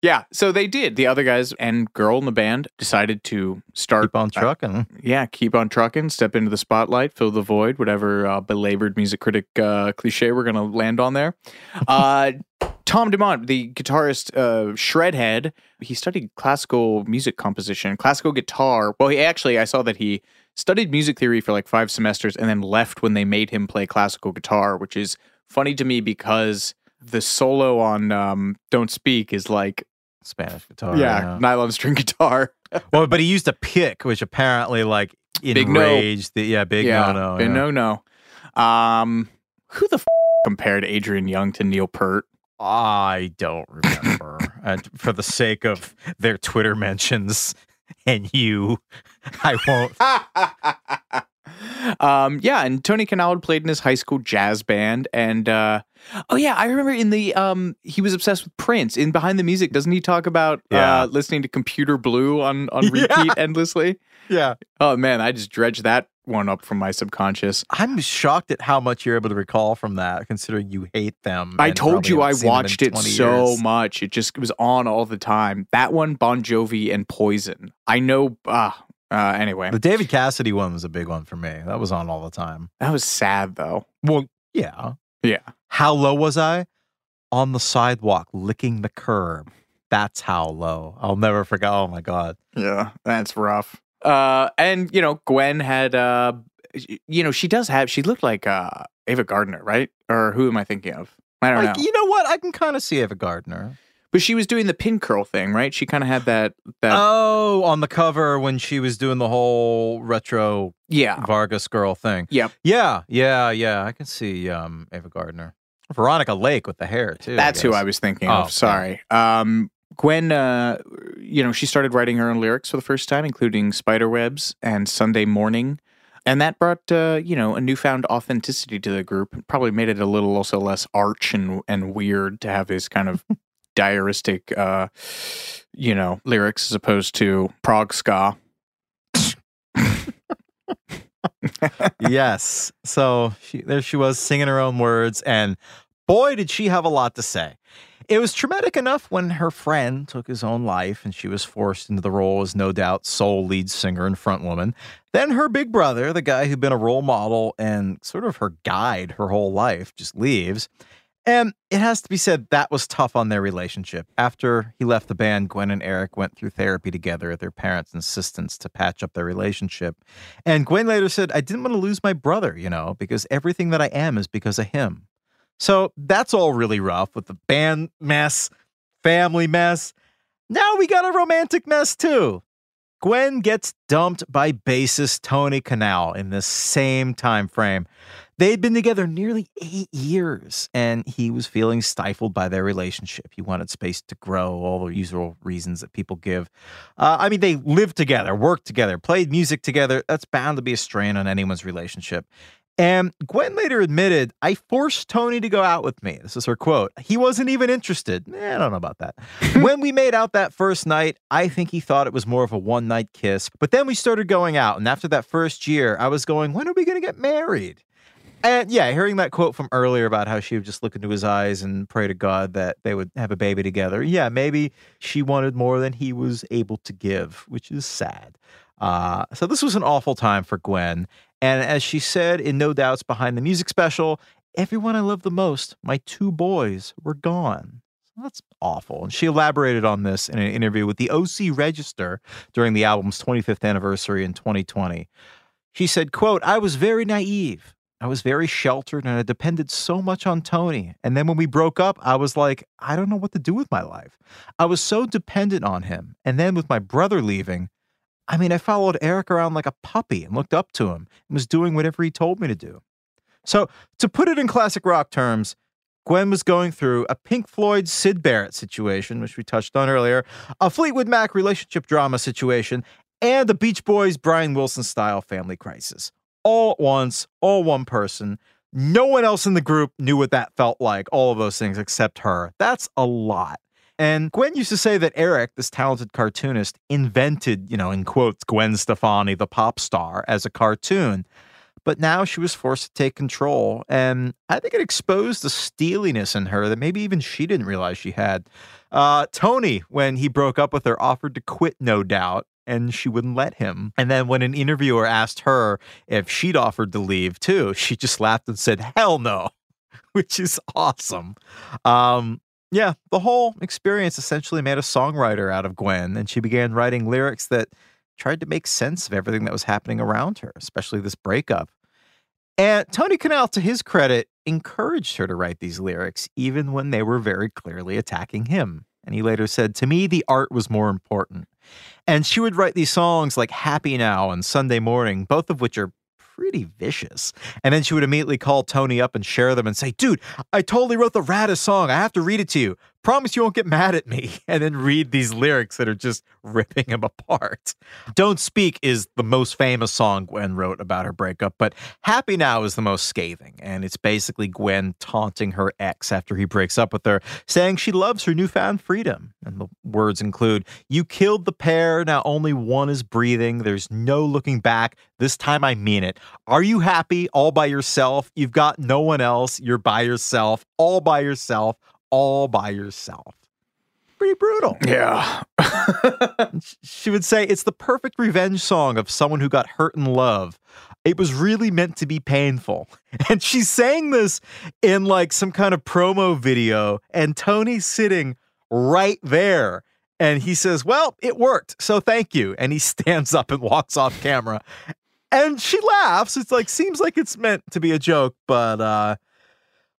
yeah, so they did. The other guys and girl in the band decided to start Keep on trucking. yeah, keep on trucking, step into the spotlight, fill the void, whatever uh, belabored music critic uh, cliche we're going to land on there. Uh, Tom Dumont, the guitarist, uh, Shredhead, he studied classical music composition, classical guitar. Well, he actually, I saw that he studied music theory for like five semesters and then left when they made him play classical guitar, which is funny to me because the solo on um, Don't Speak is like, Spanish guitar. yeah, nylon string guitar. well, but he used a pick, which apparently like Big no. enraged the yeah, big yeah, no no. big yeah. no no. Um, who the f- compared Adrian Young to Neil Peart? I don't remember. and for the sake of their Twitter mentions and you, I won't. um, yeah, and Tony Kanal played in his high school jazz band, and uh, oh yeah, I remember in the um, he was obsessed with Prince. In Behind the Music, doesn't he talk about Yeah. uh, listening to Computer Blue on on Yeah. repeat endlessly? Yeah. Oh man, I just dredged that one up from my subconscious. I'm shocked at how much you're able to recall from that, considering you hate them. I told you I haven't seen them in watched it so years. much. It just was on all the time. That one, Bon Jovi and Poison. I know. Ah, uh, anyway, The David Cassidy one was a big one for me. That was on all the time. that was sad though. Well, yeah. Yeah. How low was I? On the sidewalk, licking the curb. That's how low. I'll never forget. Oh my god. Yeah, that's rough. Uh, and you know, Gwen had uh, you know, she does have. She looked like uh Ava Gardner, right? Or who am I thinking of? I don't Like, know. you know what? I can kind of see Ava Gardner. But she was doing the pin curl thing, right? She kind of had that. That Oh, on the cover when she was doing the whole retro yeah, Vargas girl thing. Yep. Yeah, yeah, yeah. I can see um Ava Gardner. Veronica Lake with the hair too. That's who. I was thinking Oh, of. Sorry. Um, Gwen, uh, you know, she started writing her own lyrics for the first time, including Spiderwebs and Sunday Morning. And that brought, uh, you know, a newfound authenticity to the group. It probably made it a little also less arch and, and weird to have this kind of diaristic, uh, you know, lyrics as opposed to prog ska. yes. So she, there she was singing her own words, and boy, did she have a lot to say. It was traumatic enough when her friend took his own life and she was forced into the role as no doubt sole lead singer and frontwoman. Then her big brother, the guy who'd been a role model and sort of her guide her whole life, just leaves. And it has to be said that was tough on their relationship. After he left the band, Gwen and Eric went through therapy together at their parents' insistence to patch up their relationship. And Gwen later said, I didn't want to lose my brother, you know, because everything that I am is because of him. So that's all really rough with the band mess, family mess. Now we got a romantic mess too. Gwen gets dumped by bassist Tony Kanal in the same time frame. They'd been together nearly eight years, and he was feeling stifled by their relationship. He wanted space to grow, all the usual reasons that people give. Uh, I mean, they lived together, worked together, played music together. That's bound to be a strain on anyone's relationship. And Gwen later admitted, I forced Tony to go out with me. This is her quote. He wasn't even interested. Eh, I don't know about that. when we made out that first night, I think he thought it was more of a one night kiss. But then we started going out. And after that first year, I was going, when are we going to get married? And yeah, hearing that quote from earlier about how she would just look into his eyes and pray to God that they would have a baby together. Yeah, maybe she wanted more than he was able to give, which is sad. Uh, so this was an awful time for Gwen. And as she said in No Doubts Behind the Music special, everyone I love the most, my two boys, were gone. That's awful. And she elaborated on this in an interview with the OC Register during the album's 25th anniversary in 2020. She said, quote, I was very naive. I was very sheltered and I depended so much on Tony. And then when we broke up, I was like, I don't know what to do with my life. I was so dependent on him. And then with my brother leaving, I mean, I followed Eric around like a puppy and looked up to him and was doing whatever he told me to do. So, to put it in classic rock terms, Gwen was going through a Pink Floyd Syd Barrett situation, which we touched on earlier, a Fleetwood Mac relationship drama situation, and the Beach Boys Brian Wilson style family crisis all at once, all one person. No one else in the group knew what that felt like, all of those things except her. That's a lot. And Gwen used to say that Eric, this talented cartoonist, invented, you know, in quotes, Gwen Stefani, the pop star, as a cartoon. But now she was forced to take control. And I think it exposed the steeliness in her that maybe even she didn't realize she had. Uh, Tony, when he broke up with her, offered to quit, no doubt and she wouldn't let him. And then when an interviewer asked her if she'd offered to leave too, she just laughed and said, "Hell no," which is awesome. Um, yeah, the whole experience essentially made a songwriter out of Gwen, and she began writing lyrics that tried to make sense of everything that was happening around her, especially this breakup. And Tony Kanal, to his credit, encouraged her to write these lyrics, even when they were very clearly attacking him. And he later said, To me, the art was more important. And she would write these songs like Happy Now and Sunday Morning, both of which are pretty vicious. And then she would immediately call Tony up and share them and say, Dude, I totally wrote the raddest song. I have to read it to you. Promise you won't get mad at me. And then read these lyrics that are just ripping him apart. Don't Speak is the most famous song Gwen wrote about her breakup, but Happy Now is the most scathing. And it's basically Gwen taunting her ex after he breaks up with her, saying she loves her newfound freedom. And the words include You killed the pair. Now only one is breathing. There's no looking back. This time I mean it. Are you happy all by yourself? You've got no one else. You're by yourself, all by yourself all by yourself. Pretty brutal. Yeah. she would say it's the perfect revenge song of someone who got hurt in love. It was really meant to be painful. And she's saying this in like some kind of promo video, and Tony's sitting right there. And he says, Well, it worked. So thank you. And he stands up and walks off camera. And she laughs. It's like, seems like it's meant to be a joke, but uh,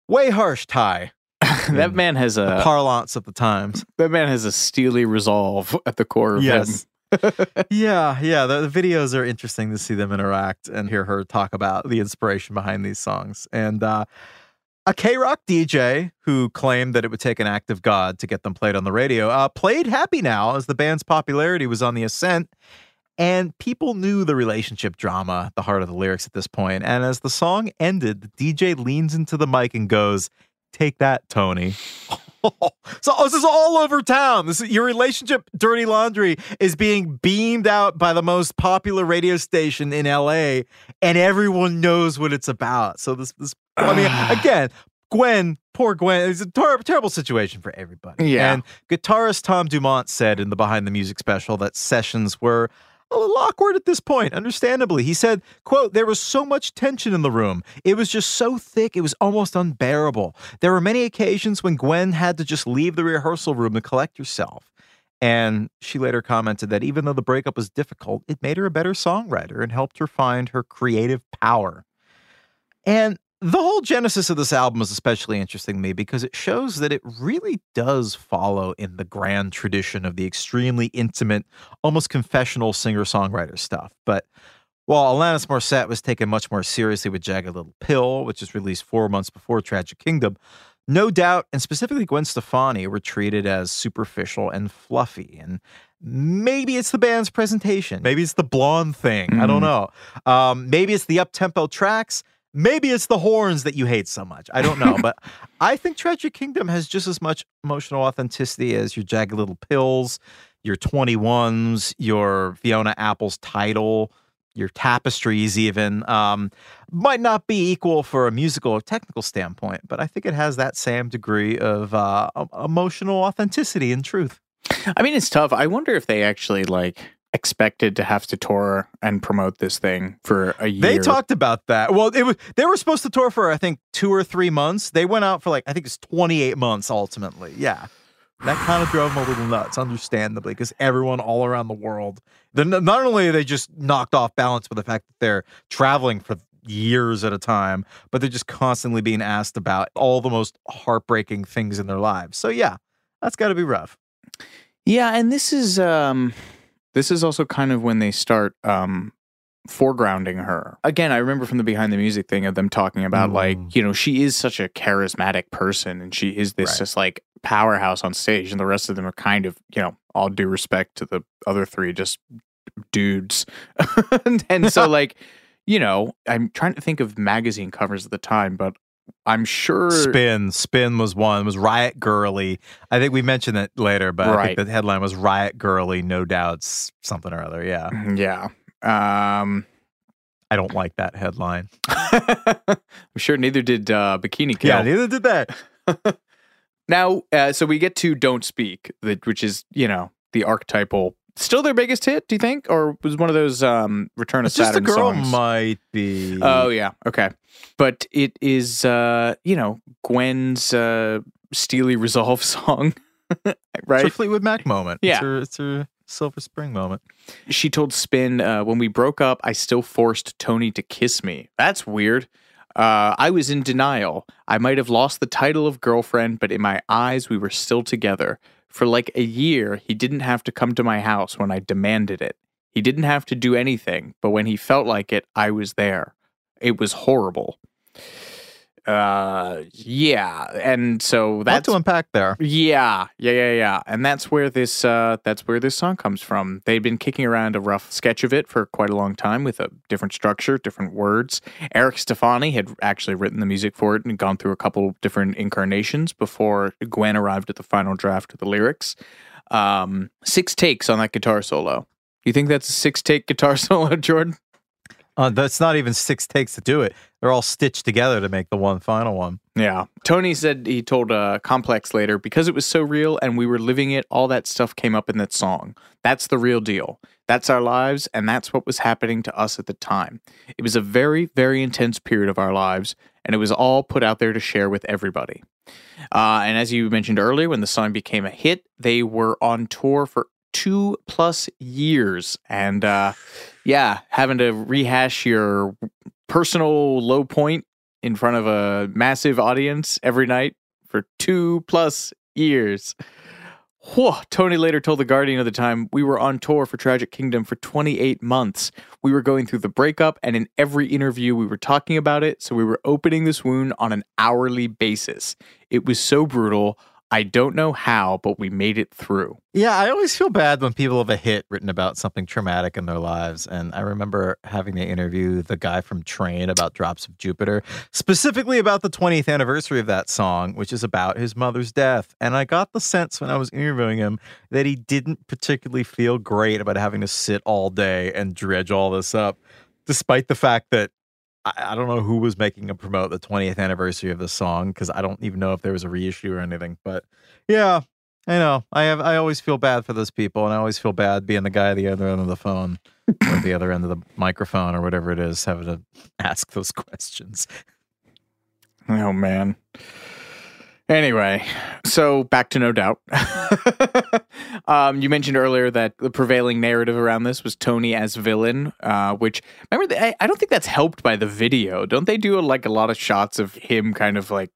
way harsh, Ty. that man has a parlance of the times. That man has a steely resolve at the core of yes. him. yeah, yeah. The, the, videos are interesting to see them interact and hear her talk about the inspiration behind these songs. And uh, a KROQ DJ who claimed that it would take an act of God to get them played on the radio uh, played Happy Now as the band's popularity was on the ascent. And people knew the relationship drama at the heart of the lyrics at this point. And as the song ended, the DJ leans into the mic and goes, Take that, Tony. so oh, this is all over town. This is, your relationship, Dirty Laundry, is being beamed out by the most popular radio station in LA, and everyone knows what it's about. So this, this, I mean, again, Gwen, poor Gwen, it's a ter- terrible situation for everybody. Yeah. And guitarist Tom Dumont said in the Behind the Music special that sessions were a little awkward at this point, understandably. He said, quote, there was so much tension in the room. It was just so thick, it was almost unbearable. There were many occasions when Gwen had to just leave the rehearsal room to collect herself. And she later commented that even though the breakup was difficult, it made her a better songwriter and helped her find her creative power. And the whole genesis of this album is especially interesting to me because it shows that it really does follow in the grand tradition of the extremely intimate, almost confessional singer songwriter stuff. But while Alanis Morissette was taken much more seriously with Jagged Little Pill, which was released four months before Tragic Kingdom, no doubt, and specifically Gwen Stefani, were treated as superficial and fluffy. And maybe it's the band's presentation. Maybe it's the blonde thing. Mm. I don't know. Um, maybe it's the up tempo tracks. Maybe it's the horns that you hate so much. I don't know, but I think Tragic Kingdom has just as much emotional authenticity as your Jagged Little Pills, your 21s, your Fiona Apple's Tidal, your tapestries, even. Um, might not be equal for a musical or technical standpoint, but I think it has that same degree of uh, emotional authenticity and truth. I mean, it's tough. I wonder if they actually like expected to have to tour and promote this thing for a year. They talked about that. Well, it was they were supposed to tour for I think 2 or 3 months. They went out for like I think it's 28 months ultimately. Yeah. That kind of drove them a little nuts, understandably, because everyone all around the world, not only are they just knocked off balance with the fact that they're traveling for years at a time, but they're just constantly being asked about all the most heartbreaking things in their lives. So yeah, that's got to be rough. Yeah, and this is um this is also kind of when they start um, foregrounding her. Again, I remember from the behind the music thing of them talking about mm. like, you know, she is such a charismatic person and she is this right. just like powerhouse on stage and the rest of them are kind of, you know, all due respect to the other three just dudes. and, and so like, you know, I'm trying to think of magazine covers at the time, but I'm sure Spin Spin was one was Riot Girly. I think we mentioned it later, but right. I think the headline was Riot Girly, no doubts, something or other. Yeah, mm-hmm, yeah. Um, I don't like that headline. I'm sure neither did uh, Bikini Kill. Yeah, neither did that. now, uh, so we get to "Don't Speak," which is you know the archetypal Still their biggest hit, do you think, or was one of those um, Return of it's Saturn just a girl songs? might be. Oh yeah, okay, but it is uh, you know Gwen's uh, steely resolve song, right? It's a Fleetwood Mac moment. Yeah, it's her, it's her Silver Spring moment. She told Spin, uh, "When we broke up, I still forced Tony to kiss me. That's weird." Uh, I was in denial. I might have lost the title of girlfriend, but in my eyes, we were still together. For like a year, he didn't have to come to my house when I demanded it. He didn't have to do anything, but when he felt like it, I was there. It was horrible. Uh, yeah, and so that's to unpack there. Yeah, yeah, yeah, yeah, and that's where this uh, that's where this song comes from. They'd been kicking around a rough sketch of it for quite a long time with a different structure, different words. Eric Stefani had actually written the music for it and gone through a couple different incarnations before Gwen arrived at the final draft of the lyrics. Um, six takes on that guitar solo. You think that's a six take guitar solo, Jordan? Uh, that's not even six takes to do it. They're all stitched together to make the one final one. Yeah. Tony said he told uh, Complex later because it was so real and we were living it, all that stuff came up in that song. That's the real deal. That's our lives, and that's what was happening to us at the time. It was a very, very intense period of our lives, and it was all put out there to share with everybody. Uh, and as you mentioned earlier, when the song became a hit, they were on tour for two plus years. And uh, yeah, having to rehash your personal low point in front of a massive audience every night for two plus years. Whoa. Tony later told The Guardian of the time, We were on tour for Tragic Kingdom for 28 months. We were going through the breakup, and in every interview, we were talking about it. So we were opening this wound on an hourly basis. It was so brutal. I don't know how, but we made it through. Yeah, I always feel bad when people have a hit written about something traumatic in their lives. And I remember having to interview the guy from Train about Drops of Jupiter, specifically about the 20th anniversary of that song, which is about his mother's death. And I got the sense when I was interviewing him that he didn't particularly feel great about having to sit all day and dredge all this up, despite the fact that I, I don't know who was making a promote the 20th anniversary of the song because I don't even know if there was a reissue or anything. But yeah, I know. I have. I always feel bad for those people, and I always feel bad being the guy at the other end of the phone or the other end of the microphone or whatever it is, having to ask those questions. Oh man. Anyway, so back to No Doubt. um, you mentioned earlier that the prevailing narrative around this was Tony as villain, uh, which remember the, I, I don't think that's helped by the video. Don't they do like a lot of shots of him kind of like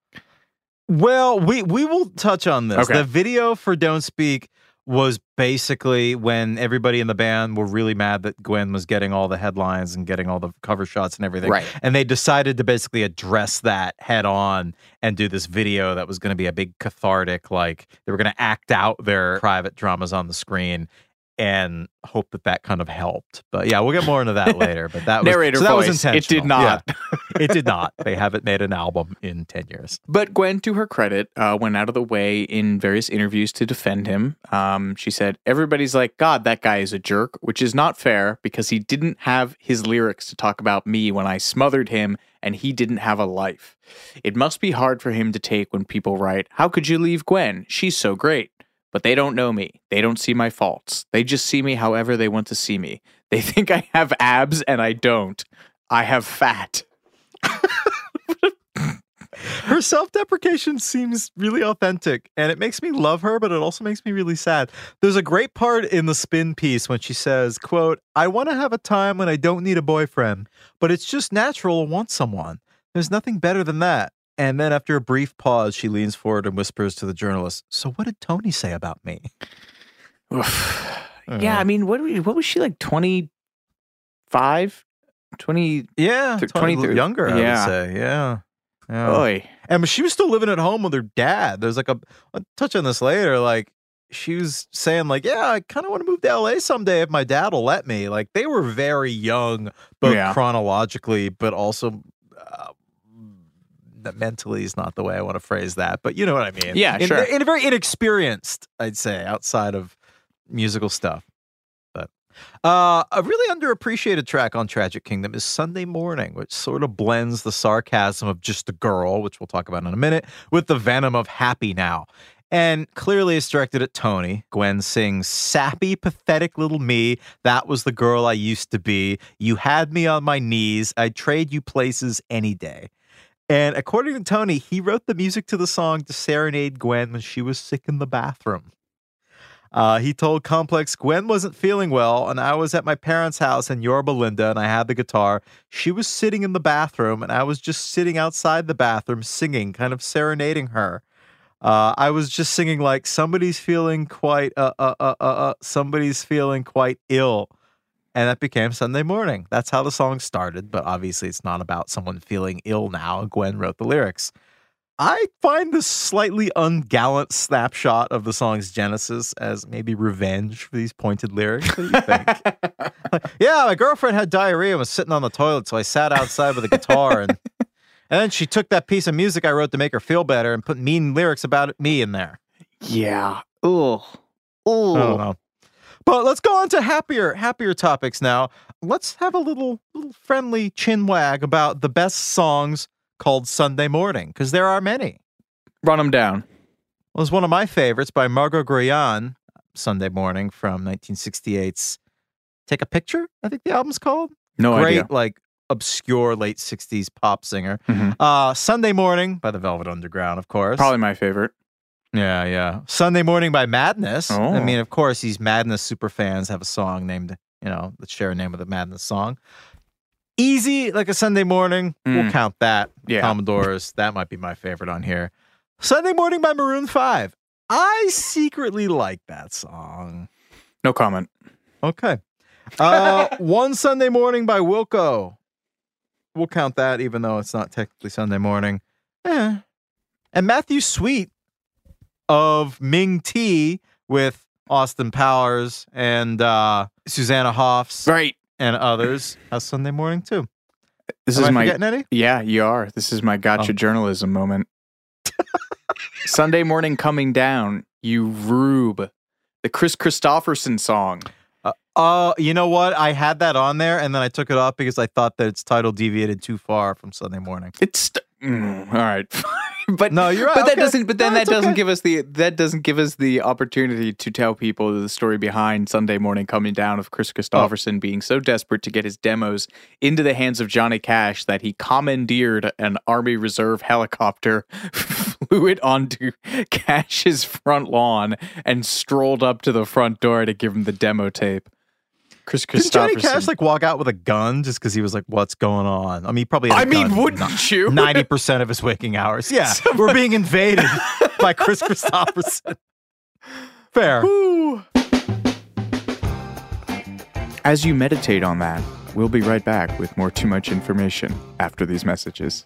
Well, we we will touch on this. Okay. The video for Don't Speak was basically when everybody in the band were really mad that Gwen was getting all the headlines and getting all the cover shots and everything. Right. And they decided to basically address that head on and do this video that was going to be a big cathartic, like they were going to act out their private dramas on the screen and hope that that kind of helped. But yeah, we'll get more into that later. But that was, Narrator so that was voice. It did not. Yeah. it did not. They haven't made an album in 10 years. But Gwen, to her credit, uh, went out of the way in various interviews to defend him. Um, she said, Everybody's like, God, that guy is a jerk, which is not fair because he didn't have his lyrics to talk about me when I smothered him and he didn't have a life. It must be hard for him to take when people write, How could you leave Gwen? She's so great. But they don't know me. They don't see my faults. They just see me however they want to see me. They think I have abs and I don't. I have fat. her self-deprecation seems really authentic and it makes me love her but it also makes me really sad there's a great part in the spin piece when she says quote i want to have a time when i don't need a boyfriend but it's just natural to want someone there's nothing better than that and then after a brief pause she leans forward and whispers to the journalist so what did tony say about me Yeah, I mean, what what was she like 25? 20 yeah th- 20 23 younger i Yeah. would say yeah yeah. Oy. And she was still living at home with her dad. There's like a I'll touch on this later. Like she was saying, like, yeah, I kind of want to move to LA someday if my dad will let me. Like they were very young, both Yeah. chronologically, but also uh, that mentally is not the way I want to phrase that. But you know what I mean? Yeah, In- sure. In, a very inexperienced, I'd say, outside of musical stuff. But uh, a really underappreciated track on Tragic Kingdom is Sunday Morning, which sort of blends the sarcasm of just a girl, which we'll talk about in a minute, with the venom of Happy Now. And clearly it's directed at Tony. Gwen sings, Sappy, pathetic little me. That was the girl I used to be. You had me on my knees. I'd trade you places any day. And according to Tony, he wrote the music to the song to serenade Gwen when she was sick in the bathroom. Uh, he told Complex Gwen wasn't feeling well, and I was at my parents' house in Yorba Linda, and I had the guitar. She was sitting in the bathroom, and I was just sitting outside the bathroom singing, kind of serenading her. Uh, I was just singing like somebody's feeling quite uh, uh uh uh uh somebody's feeling quite ill, and that became Sunday morning. That's how the song started, but obviously it's not about someone feeling ill now. Gwen wrote the lyrics. I find this slightly ungallant snapshot of the song's genesis as maybe revenge for these pointed lyrics. What do you think? yeah, my girlfriend had diarrhea and was sitting on the toilet, so I sat outside with a guitar and and then she took that piece of music I wrote to make her feel better and put mean lyrics about me in there. Yeah. Don't know. But let's go on to happier, happier topics now. Let's have a little, little friendly chin wag about the best songs called Sunday Morning, because there are many. Run them down. Well, it's one of my favorites by Margo Guryan, Sunday Morning from 1968's Take a Picture, I think the album's called. No Great, idea. like obscure late 60s pop singer. Mhm. Uh, Sunday Morning by the Velvet Underground, of course. Probably my favorite. Yeah, yeah. Sunday Morning by Madness. I Oh. mean, of course, these Madness super fans have a song named, you know, that share a name with the Madness song. Easy, like a Sunday morning. We'll Mm. count that. Yeah. Commodores. That might be my favorite on here. Sunday Morning by Maroon 5. I secretly like that song. No comment. Okay. Uh, One Sunday Morning by Wilco. We'll count that, even though it's not technically Sunday morning. Eh. And Matthew Sweet of Ming Tea with Austin Powers and uh, Susanna Hoffs Right. and others has Sunday morning too. This Am is I my forgetting any? Yeah, you are. This is my gotcha Oh. journalism moment. Sunday morning coming down, you rube. The Kris Kristofferson song. Uh, uh, you know what? I had that on there and then I took it off because I thought that its title deviated too far from Sunday morning. It's st- Mm, all right. but no, you're right. But that Okay. doesn't. But then No, that doesn't okay. give us the that doesn't give us the opportunity to tell people the story behind Sunday morning coming down of Kris Kristofferson being so desperate to get his demos into the hands of Johnny Cash that he commandeered an Army Reserve helicopter, flew it onto Cash's front lawn, and strolled up to the front door to give him the demo tape. Chris Didn't Johnny Kristofferson. Cash like walk out with a gun just because he was like, "What's going on?" I mean, he probably. Had a I mean, wouldn't you? Ninety percent of his waking hours. Yeah, we're being invaded by Kris Kristofferson. Fair. As you meditate on that, we'll be right back with more too much information after these messages.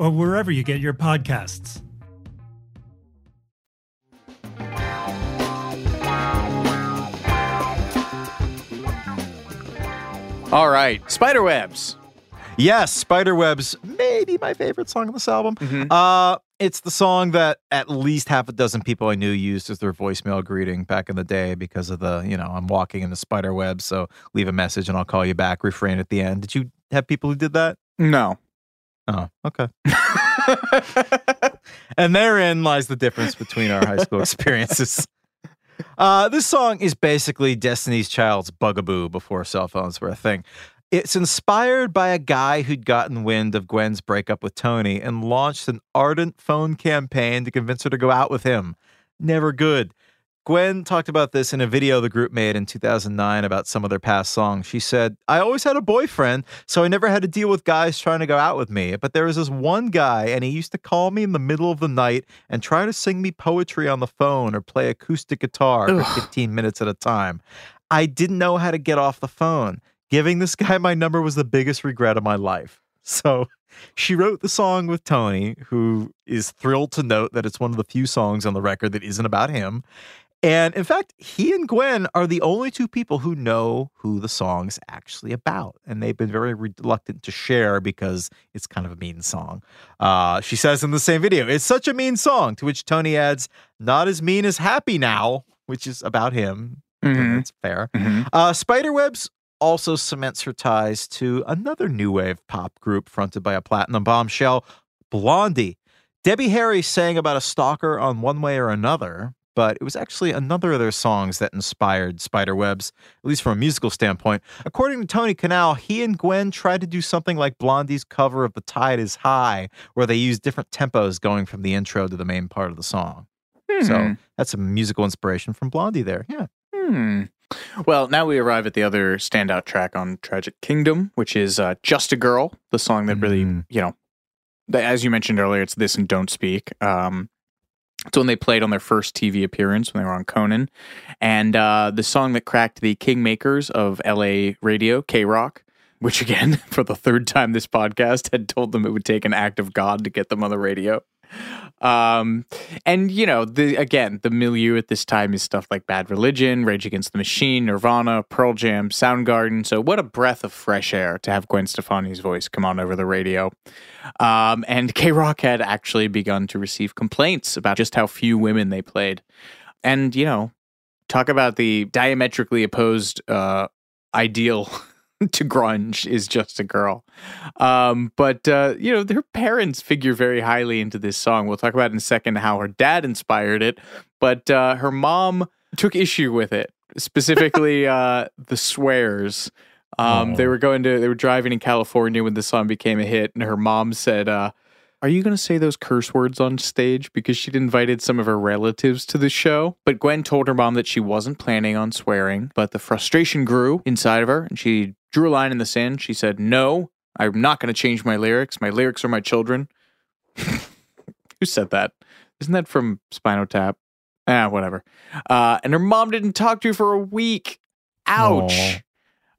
or wherever you get your podcasts. All right, Spiderwebs. Yes, Spiderwebs, maybe my favorite song on this album. Mm-hmm. Uh, it's the song that at least half a dozen people I knew used as their voicemail greeting back in the day because of the, you know, I'm walking in the spider web, so leave a message and I'll call you back refrain at the end. Did you have people who did that? No. Oh, okay. and therein lies the difference between our high school experiences. Uh, this song is basically Destiny's Child's bugaboo before cell phones were a thing. It's inspired by a guy who'd gotten wind of Gwen's breakup with Tony and launched an ardent phone campaign to convince her to go out with him. Never good. Gwen talked about this in a video the group made in 2009 about some of their past songs. She said, I always had a boyfriend, so I never had to deal with guys trying to go out with me. But there was this one guy, and he used to call me in the middle of the night and try to sing me poetry on the phone or play acoustic guitar for 15 minutes at a time. I didn't know how to get off the phone. Giving this guy my number was the biggest regret of my life. So she wrote the song with Tony, who is thrilled to note that it's one of the few songs on the record that isn't about him. And in fact, he and Gwen are the only two people who know who the song's actually about. And they've been very reluctant to share because it's kind of a mean song. Uh, she says in the same video, it's such a mean song, to which Tony adds, not as mean as Happy Now, which is about him. Mhm. That's fair. Mhm. Uh, Spiderwebs also cements her ties to another new wave pop group fronted by a platinum bombshell, Blondie. Debbie Harry sang about a stalker on One Way or Another, but it was actually another of their songs that inspired Spiderwebs, at least from a musical standpoint. According to Tony Kanal, he and Gwen tried to do something like Blondie's cover of The Tide is High, where they used different tempos going from the intro to the main part of the song. Hmm. So that's a musical inspiration from Blondie there. Yeah. Hmm. Well, now we arrive at the other standout track on Tragic Kingdom, which is uh, Just a Girl, the song that really, you know, as you mentioned earlier, it's this and Don't Speak. Um, it's when they played on their first TV appearance when they were on Conan. And uh, the song that cracked the kingmakers of LA radio, KROQ, which again, for the third time this podcast, had told them it would take an act of God to get them on the radio. Um, and you know, the again, the milieu at this time is stuff like Bad Religion, Rage Against the Machine, Nirvana, Pearl Jam, Soundgarden. So what a breath of fresh air to have Gwen Stefani's voice come on over the radio. Um, and KROQ had actually begun to receive complaints about just how few women they played. And you know, talk about the diametrically opposed uh, ideal to grunge is just a girl. Um, but uh, you know, their parents figure very highly into this song. We'll talk about in a second how her dad inspired it, but uh, her mom took issue with it, specifically uh, the swears. Um, They were going to, they were driving in California when the song became a hit, and her mom said, uh, are you going to say those curse words on stage? Because she'd invited some of her relatives to the show. But Gwen told her mom that she wasn't planning on swearing, but the frustration grew inside of her and she drew a line in the sand. She said, No, I'm not going to change my lyrics. My lyrics are my children. Who said that? Isn't that from Spinal Tap? Ah, whatever. Uh, and her mom didn't talk to her for a week. Ouch. Aw.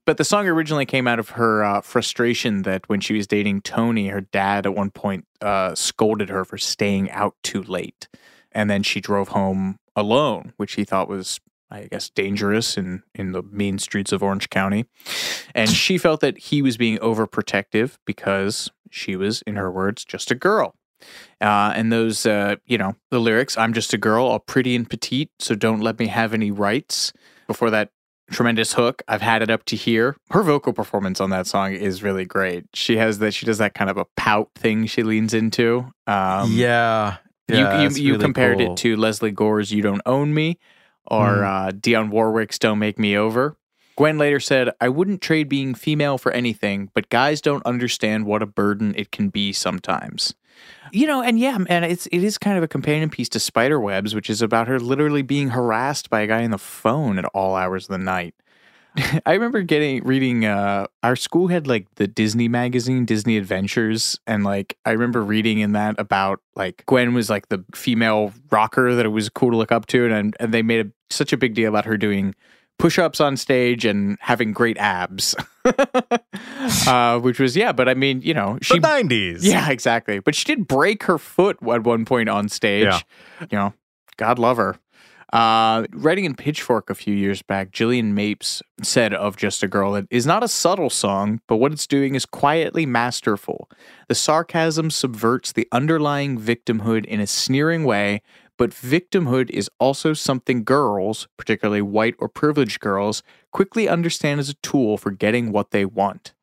But the song originally came out of her uh, frustration that when she was dating Tony, her dad at one point uh, scolded her for staying out too late. And then she drove home alone, which he thought was, I guess, dangerous in, in the mean streets of Orange County. And she felt that he was being overprotective because she was, in her words, just a girl. Uh, and those, uh, you know, the lyrics, I'm just a girl, all pretty and petite, so don't let me have any rights. Before that tremendous hook, I've had it up to here. Her vocal performance on that song is really great. She has that, she does that kind of a pout thing she leans into. Um, yeah. you Yeah, you, it's you really compared cool. it to Lesley Gore's "You Don't Own Me" or Mm. uh, Dionne Warwick's "Don't Make Me Over." Gwen later said, "I wouldn't trade being female for anything, but guys don't understand what a burden it can be sometimes." You know, and yeah, and it's it is kind of a companion piece to Spiderwebs, which is about her literally being harassed by a guy on the phone at all hours of the night. I remember getting reading uh our school had like the Disney magazine, Disney Adventures, and like I remember reading in that about like Gwen was like the female rocker that it was cool to look up to and and they made a, such a big deal about her doing push-ups on stage and having great abs. uh which was yeah, but I mean, you know, she the 90s. yeah, exactly. But she did break her foot at one point on stage. Yeah. You know, God love her. Uh, writing in Pitchfork a few years back, Jillian Mapes said of Just a Girl, it is not a subtle song, but what it's doing is quietly masterful. The sarcasm subverts the underlying victimhood in a sneering way, but victimhood is also something girls, particularly white or privileged girls, quickly understand as a tool for getting what they want.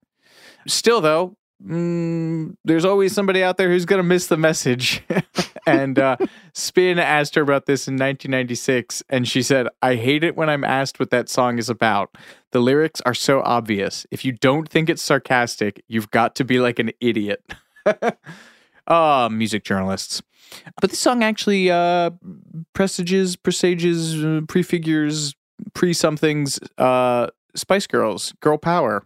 Still, though, mm, there's always somebody out there who's going to miss the message. and uh, Spin asked her about this in 1996, and she said, I hate it when I'm asked what that song is about. The lyrics are so obvious. If you don't think it's sarcastic, you've got to be like an idiot. Ah, music journalists. But this song actually uh, presages, presages, uh, prefigures, pre somethings, uh, Spice Girls, girl power.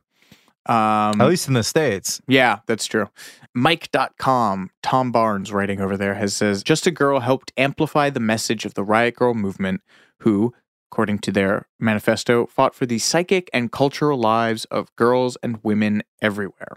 Um, At least in the States. yeah, that's true. Mic.com, Tom Barnes writing over there has says Just a Girl helped amplify the message of the Riot Girl movement, who, according to their manifesto, fought for the psychic and cultural lives of girls and women everywhere.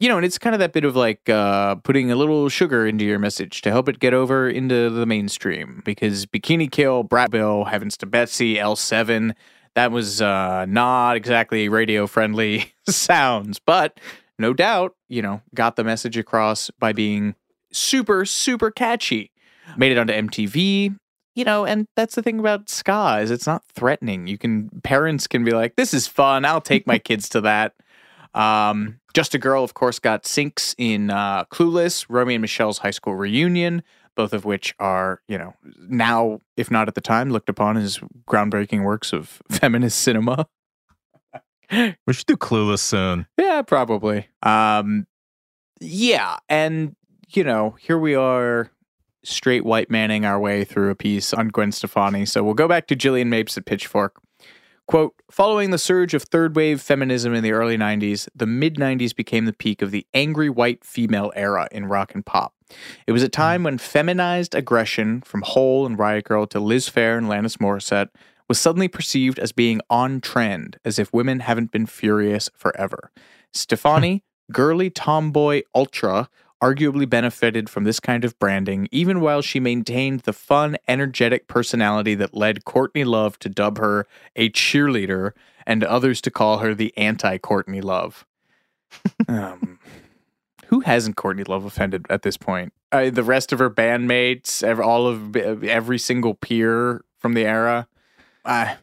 You know, and it's kind of that bit of like uh, putting a little sugar into your message to help it get over into the mainstream. Because Bikini Kill, Bratmobile, Heavens to Betsy, L7, that was uh, not exactly radio friendly sounds, but no doubt, you know, got the message across by being super, super catchy. Made it onto MTV, you know, and that's the thing about ska is it's not threatening. You can parents can be like, "This is fun. I'll take my kids to that." Um, Just a Girl, of course, got syncs in uh, Clueless, Romy and Michelle's high school reunion, both of which are, you know, now, if not at the time, looked upon as groundbreaking works of feminist cinema. We should do Clueless soon. Yeah, probably. Um, yeah, and you know, here we are, straight white manning our way through a piece on Gwen Stefani. So we'll go back to Jillian Mapes at Pitchfork. Quote Following the surge of third wave feminism in the early 90s, the mid 90s became the peak of the angry white female era in rock and pop. It was a time when feminized aggression from Hole and Riot Girl to Liz Phair and Alanis Morissette was suddenly perceived as being on trend, as if women haven't been furious forever. Stefani, girly tomboy ultra, arguably benefited from this kind of branding, even while she maintained the fun, energetic personality that led Courtney Love to dub her a cheerleader and others to call her the anti Courtney Love. um, who hasn't Courtney Love offended at this point? Uh, the rest of her bandmates, ev- all of every single peer from the era. Uh,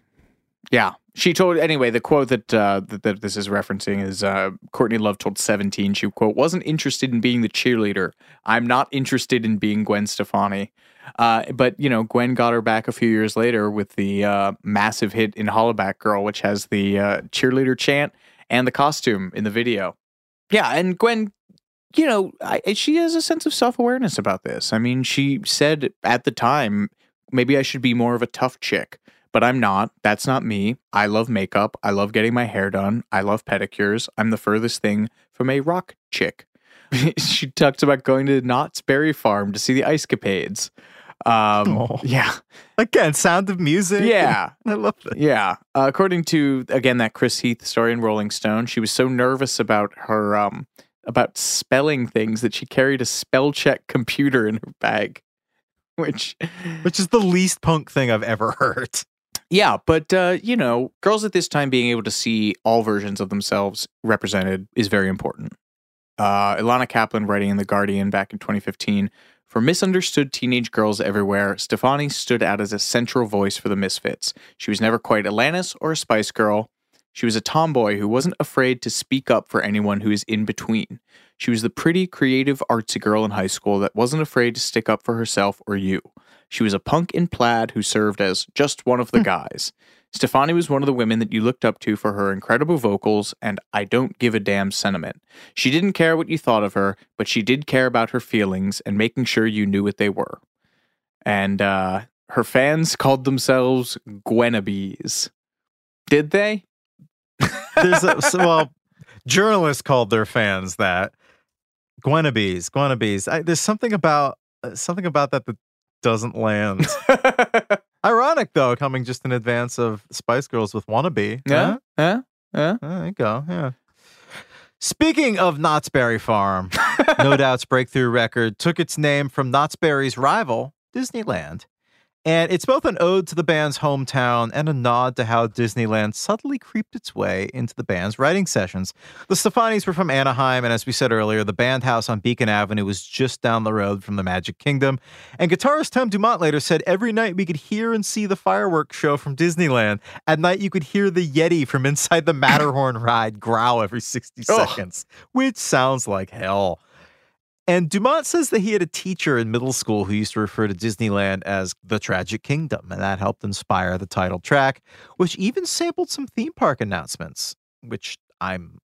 yeah, she told anyway. The quote that uh, that, that this is referencing is uh, Courtney Love told Seventeen. She quote wasn't interested in being the cheerleader. I'm not interested in being Gwen Stefani. Uh, but you know, Gwen got her back a few years later with the uh, massive hit in Hollaback Girl, which has the uh, cheerleader chant and the costume in the video. Yeah, and Gwen, you know, I, she has a sense of self awareness about this. I mean, she said at the time, maybe I should be more of a tough chick but I'm not. That's not me. I love makeup. I love getting my hair done. I love pedicures. I'm the furthest thing from a rock chick. she talks about going to Knott's Berry Farm to see the Ice Capades. Um, Oh. Yeah. Again, Sound of Music. Yeah. I love that. Yeah. Uh, according to, again, that Chris Heath story in Rolling Stone, she was so nervous about her, um, about spelling things that she carried a spell check computer in her bag. Which, which is the least punk thing I've ever heard. Yeah, but uh, you know, girls at this time being able to see all versions of themselves represented is very important. Uh, Ilana Kaplan writing in The Guardian back in 2015 For misunderstood teenage girls everywhere, Stefani stood out as a central voice for the misfits. She was never quite Alanis or a Spice Girl. She was a tomboy who wasn't afraid to speak up for anyone who is in between. She was the pretty, creative, artsy girl in high school that wasn't afraid to stick up for herself or you. She was a punk in plaid who served as just one of the guys. Stefani was one of the women that you looked up to for her incredible vocals and I don't give a damn sentiment. She didn't care what you thought of her, but she did care about her feelings and making sure you knew what they were. And uh, her fans called themselves Gwenabes. Did they? There's a, so, well, journalists called their fans that Gwenabes, Gwenabes. I, there's something about uh, something about that that doesn't land. Ironic though, coming just in advance of Spice Girls with "Wannabe." Yeah, yeah, yeah. There you go. Yeah. Speaking of Knott's Berry Farm, No Doubt's breakthrough record took its name from Knott's Berry's rival, Disneyland. And it's both an ode to the band's hometown and a nod to how Disneyland subtly creeped its way into the band's writing sessions. The Stefanis were from Anaheim, and as we said earlier, the band house on Beacon Avenue was just down the road from the Magic Kingdom. And guitarist Tom Dumont later said every night we could hear and see the fireworks show from Disneyland. At night, you could hear the Yeti from inside the Matterhorn ride growl every 60 Ugh. seconds, which sounds like hell. And Dumont says that he had a teacher in middle school who used to refer to Disneyland as the Tragic Kingdom, and that helped inspire the title track, which even sampled some theme park announcements, which I'm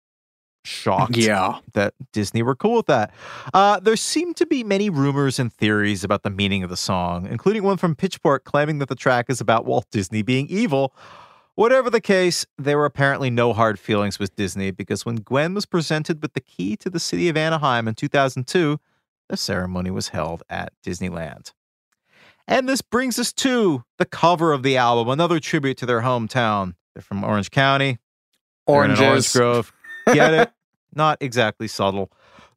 shocked Yeah. that Disney were cool with that. Uh, there seem to be many rumors and theories about the meaning of the song, including one from Pitchfork claiming that the track is about Walt Disney being evil. Whatever the case, there were apparently no hard feelings with Disney because when Gwen was presented with the key to the city of Anaheim in 2002, the ceremony was held at Disneyland. And this brings us to the cover of the album, another tribute to their hometown. They're from Orange County. An Orange Grove. Get it? not exactly subtle.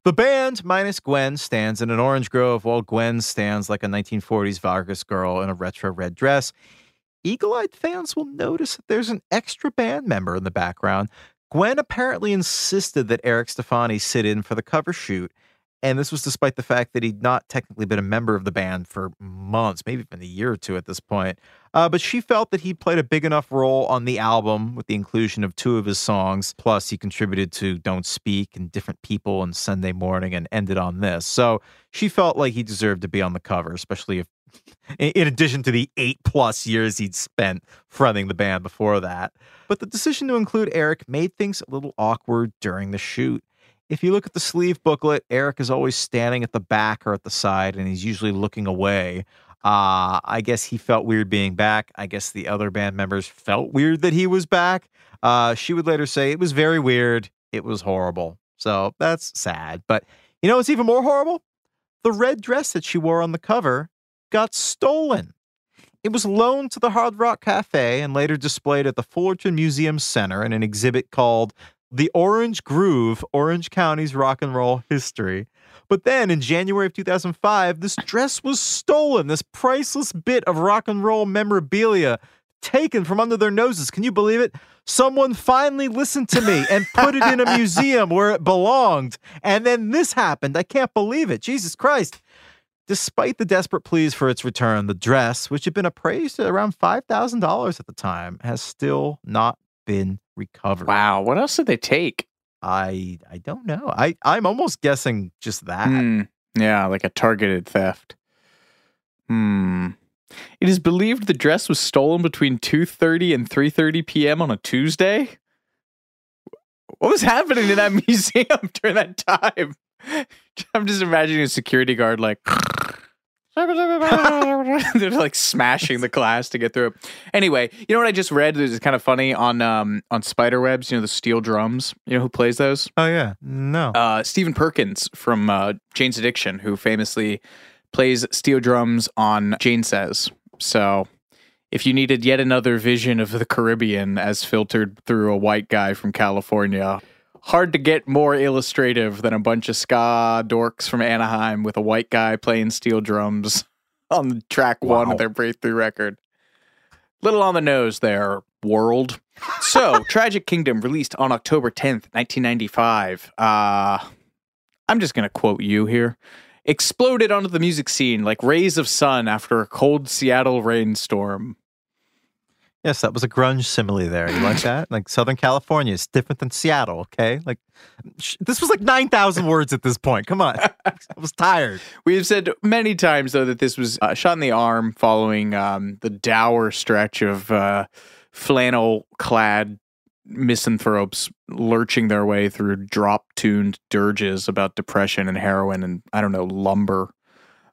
The band, minus Gwen, stands in an orange grove while Gwen stands like a 1940s Vargas girl in a retro red dress. Eagle eyed fans will notice that there's an extra band member in the background. Gwen apparently insisted that Eric Stefani sit in for the cover shoot, and this was despite the fact that he'd not technically been a member of the band for months, maybe even a year or two at this point. Uh, but she felt that he played a big enough role on the album with the inclusion of two of his songs. Plus, he contributed to Don't Speak and Different People and Sunday Morning and ended on this. So she felt like he deserved to be on the cover, especially if, in addition to the eight plus years he'd spent fronting the band before that. But the decision to include Eric made things a little awkward during the shoot. If you look at the sleeve booklet, Eric is always standing at the back or at the side, and he's usually looking away. Uh, I guess he felt weird being back. I guess the other band members felt weird that he was back. Uh, she would later say it was very weird. It was horrible. So that's sad. But you know it's even more horrible? The red dress that she wore on the cover got stolen. It was loaned to the Hard Rock Cafe and later displayed at the Fullerton Museum Center in an exhibit called the Orange Groove, Orange County's rock and roll history. But then in January of 2005, this dress was stolen, this priceless bit of rock and roll memorabilia taken from under their noses. Can you believe it? Someone finally listened to me and put it in a museum where it belonged. And then this happened. I can't believe it. Jesus Christ. Despite the desperate pleas for its return, the dress, which had been appraised at around $5,000 at the time, has still not been recovered. Wow. What else did they take? I I don't know. I I'm almost guessing just that. Hmm. Yeah, like a targeted theft. Hmm. It is believed the dress was stolen between 2:30 and 3:30 p.m. on a Tuesday. What was happening in that museum during that time? I'm just imagining a security guard like They're like smashing the glass to get through it. Anyway, you know what I just read This is kind of funny on um on Spiderwebs, you know, the steel drums. You know who plays those? Oh yeah. No. Uh Stephen Perkins from uh Jane's Addiction, who famously plays steel drums on Jane Says. So if you needed yet another vision of the Caribbean as filtered through a white guy from California, hard to get more illustrative than a bunch of ska dorks from Anaheim with a white guy playing steel drums on track one of their breakthrough record. Little on the nose there, world. So, Tragic Kingdom released on October 10th, 1995. Uh, I'm just going to quote you here. Exploded onto the music scene like rays of sun after a cold Seattle rainstorm. Yes, that was a grunge simile there. You like that? Like Southern California is different than Seattle, okay? Like sh- this was like 9,000 words at this point. Come on. I was tired. We have said many times, though, that this was uh, shot in the arm following um, the dour stretch of uh, flannel clad misanthropes lurching their way through drop tuned dirges about depression and heroin and, I don't know, lumber.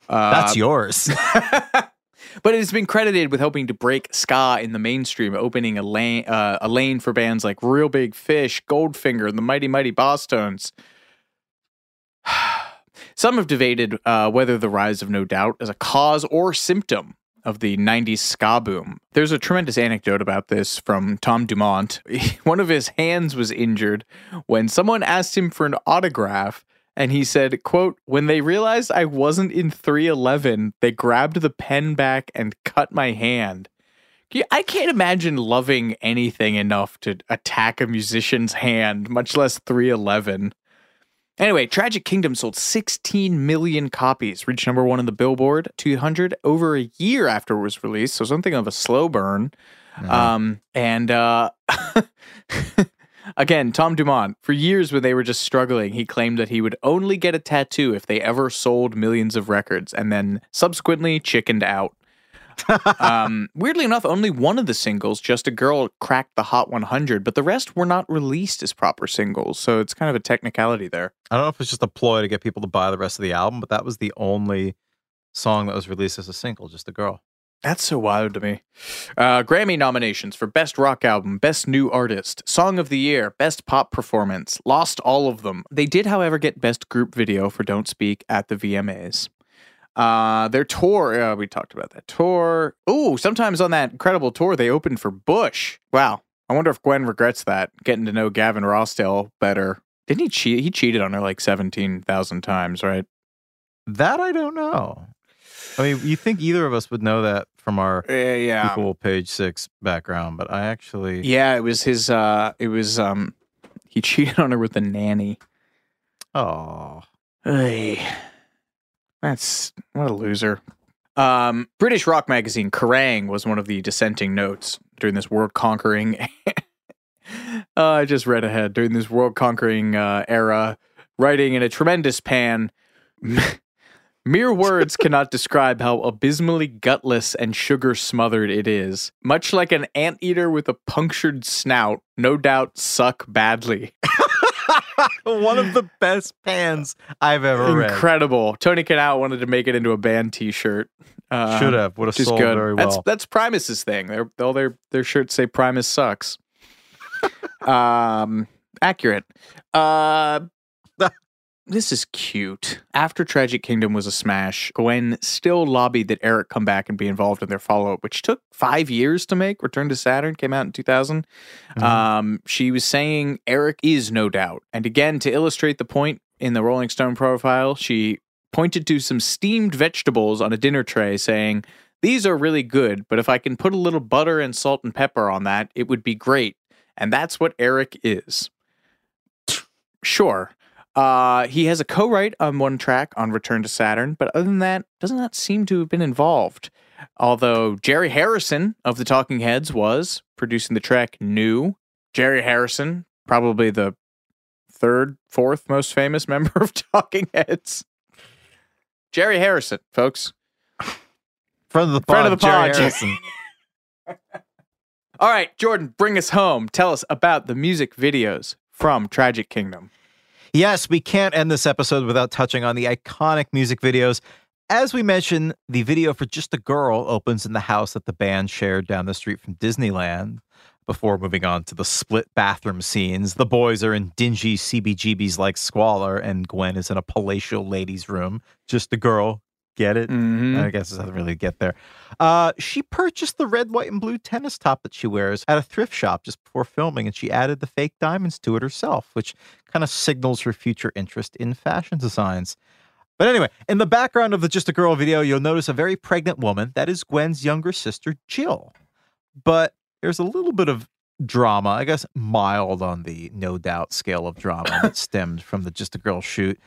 Uh, That's yours. But it has been credited with helping to break ska in the mainstream, opening a lane uh, a lane for bands like Reel Big Fish, Goldfinger, and the Mighty Mighty Bosstones. Some have debated uh, whether the rise of No Doubt is a cause or symptom of the 90s ska boom. There's a tremendous anecdote about this from Tom Dumont. One of his hands was injured when someone asked him for an autograph and he said, quote, when they realized I wasn't in 311, they grabbed the pen back and cut my hand. I can't imagine loving anything enough to attack a musician's hand, much less 311. Anyway, Tragic Kingdom sold 16 million copies, reached number one on the Billboard 200 over a year after it was released, so something of a slow burn. Mm-hmm. Um, and uh, Again, Tom Dumont, for years when they were just struggling, he claimed that he would only get a tattoo if they ever sold millions of records and then subsequently chickened out. um, weirdly enough, only one of the singles, Just a Girl, cracked the Hot 100, but the rest were not released as proper singles. So it's kind of a technicality there. I don't know if it's just a ploy to get people to buy the rest of the album, but that was the only song that was released as a single, Just a Girl. That's so wild to me. Uh, Grammy nominations for Best Rock Album, Best New Artist, Song of the Year, Best Pop Performance. Lost all of them. They did, however, get Best Group Video for Don't Speak at the VMAs. Uh, their tour, uh, we talked about that tour. Oh, sometimes on that incredible tour, they opened for Bush. Wow. I wonder if Gwen regrets that, getting to know Gavin Rossdale better Didn't he cheat? He cheated on her like seventeen thousand times, right? That I don't know. I mean, you think either of us would know that from our yeah, yeah. equal page six background, but I actually Yeah, it was his. uh It was um, he cheated on her with a nanny. Oh, Hey, that's what a loser. Um, British rock magazine Kerrang was one of the dissenting notes during this world conquering. uh, I just read ahead during this world conquering uh, era, writing in a tremendous pan. Mere words cannot describe how abysmally gutless and sugar smothered it is. Much like an anteater with a punctured snout, no doubt suck badly. one of the best pans I've ever read. Incredible. Tony Kanal wanted to make it into a band T-shirt. Uh, Should have. Would have sold good. very That's well. that's Primus's thing. They're, all their their shirts say Primus sucks. um, accurate. Uh, this is cute. After Tragic Kingdom was a smash, Gwen still lobbied that Eric come back and be involved in their follow up, which took five years to make. Return to Saturn came out in 2000. Mm-hmm. Um, she was saying Eric is no doubt. And again, to illustrate the point in the Rolling Stone profile, she pointed to some steamed vegetables on a dinner tray, saying, These are really good, but if I can put a little butter and salt and pepper on that, it would be great. And that's what Eric is. Sure. Uh, he has a co-write on one track on Return to Saturn, but other than that, does not seem to have been involved. Although Jerry Harrison of the Talking Heads was producing the track New. Jerry Harrison, probably the third, fourth most famous member of Talking Heads. Jerry Harrison, folks. Friend of the Friend of the pod, Jerry. Harrison. All right, Jordan, bring us home. Tell us about the music videos from Tragic Kingdom. Yes, we can't end this episode without touching on the iconic music videos. As we mentioned, the video for Just a Girl opens in the house that the band shared down the street from Disneyland. Before moving on to the split bathroom scenes, the boys are in dingy CBGBs like squalor, and Gwen is in a palatial ladies' room. Just a girl. Get it? Mhm. I guess it doesn't really get there. Uh, she purchased the red, white, and blue tennis top that she wears at a thrift shop just before filming, and she added the fake diamonds to it herself, which kind of signals her future interest in fashion designs. But anyway, in the background of the Just a Girl video, you'll notice a very pregnant woman. That is Gwen's younger sister, Jill. But there's a little bit of drama, I guess mild on the no doubt scale of drama that stemmed from the Just a Girl shoot.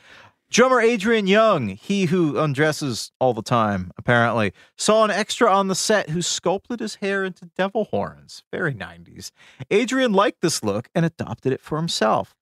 Drummer Adrian Young, he who undresses all the time, apparently, saw an extra on the set who sculpted his hair into devil horns. Very 90s. Adrian liked this look and adopted it for himself.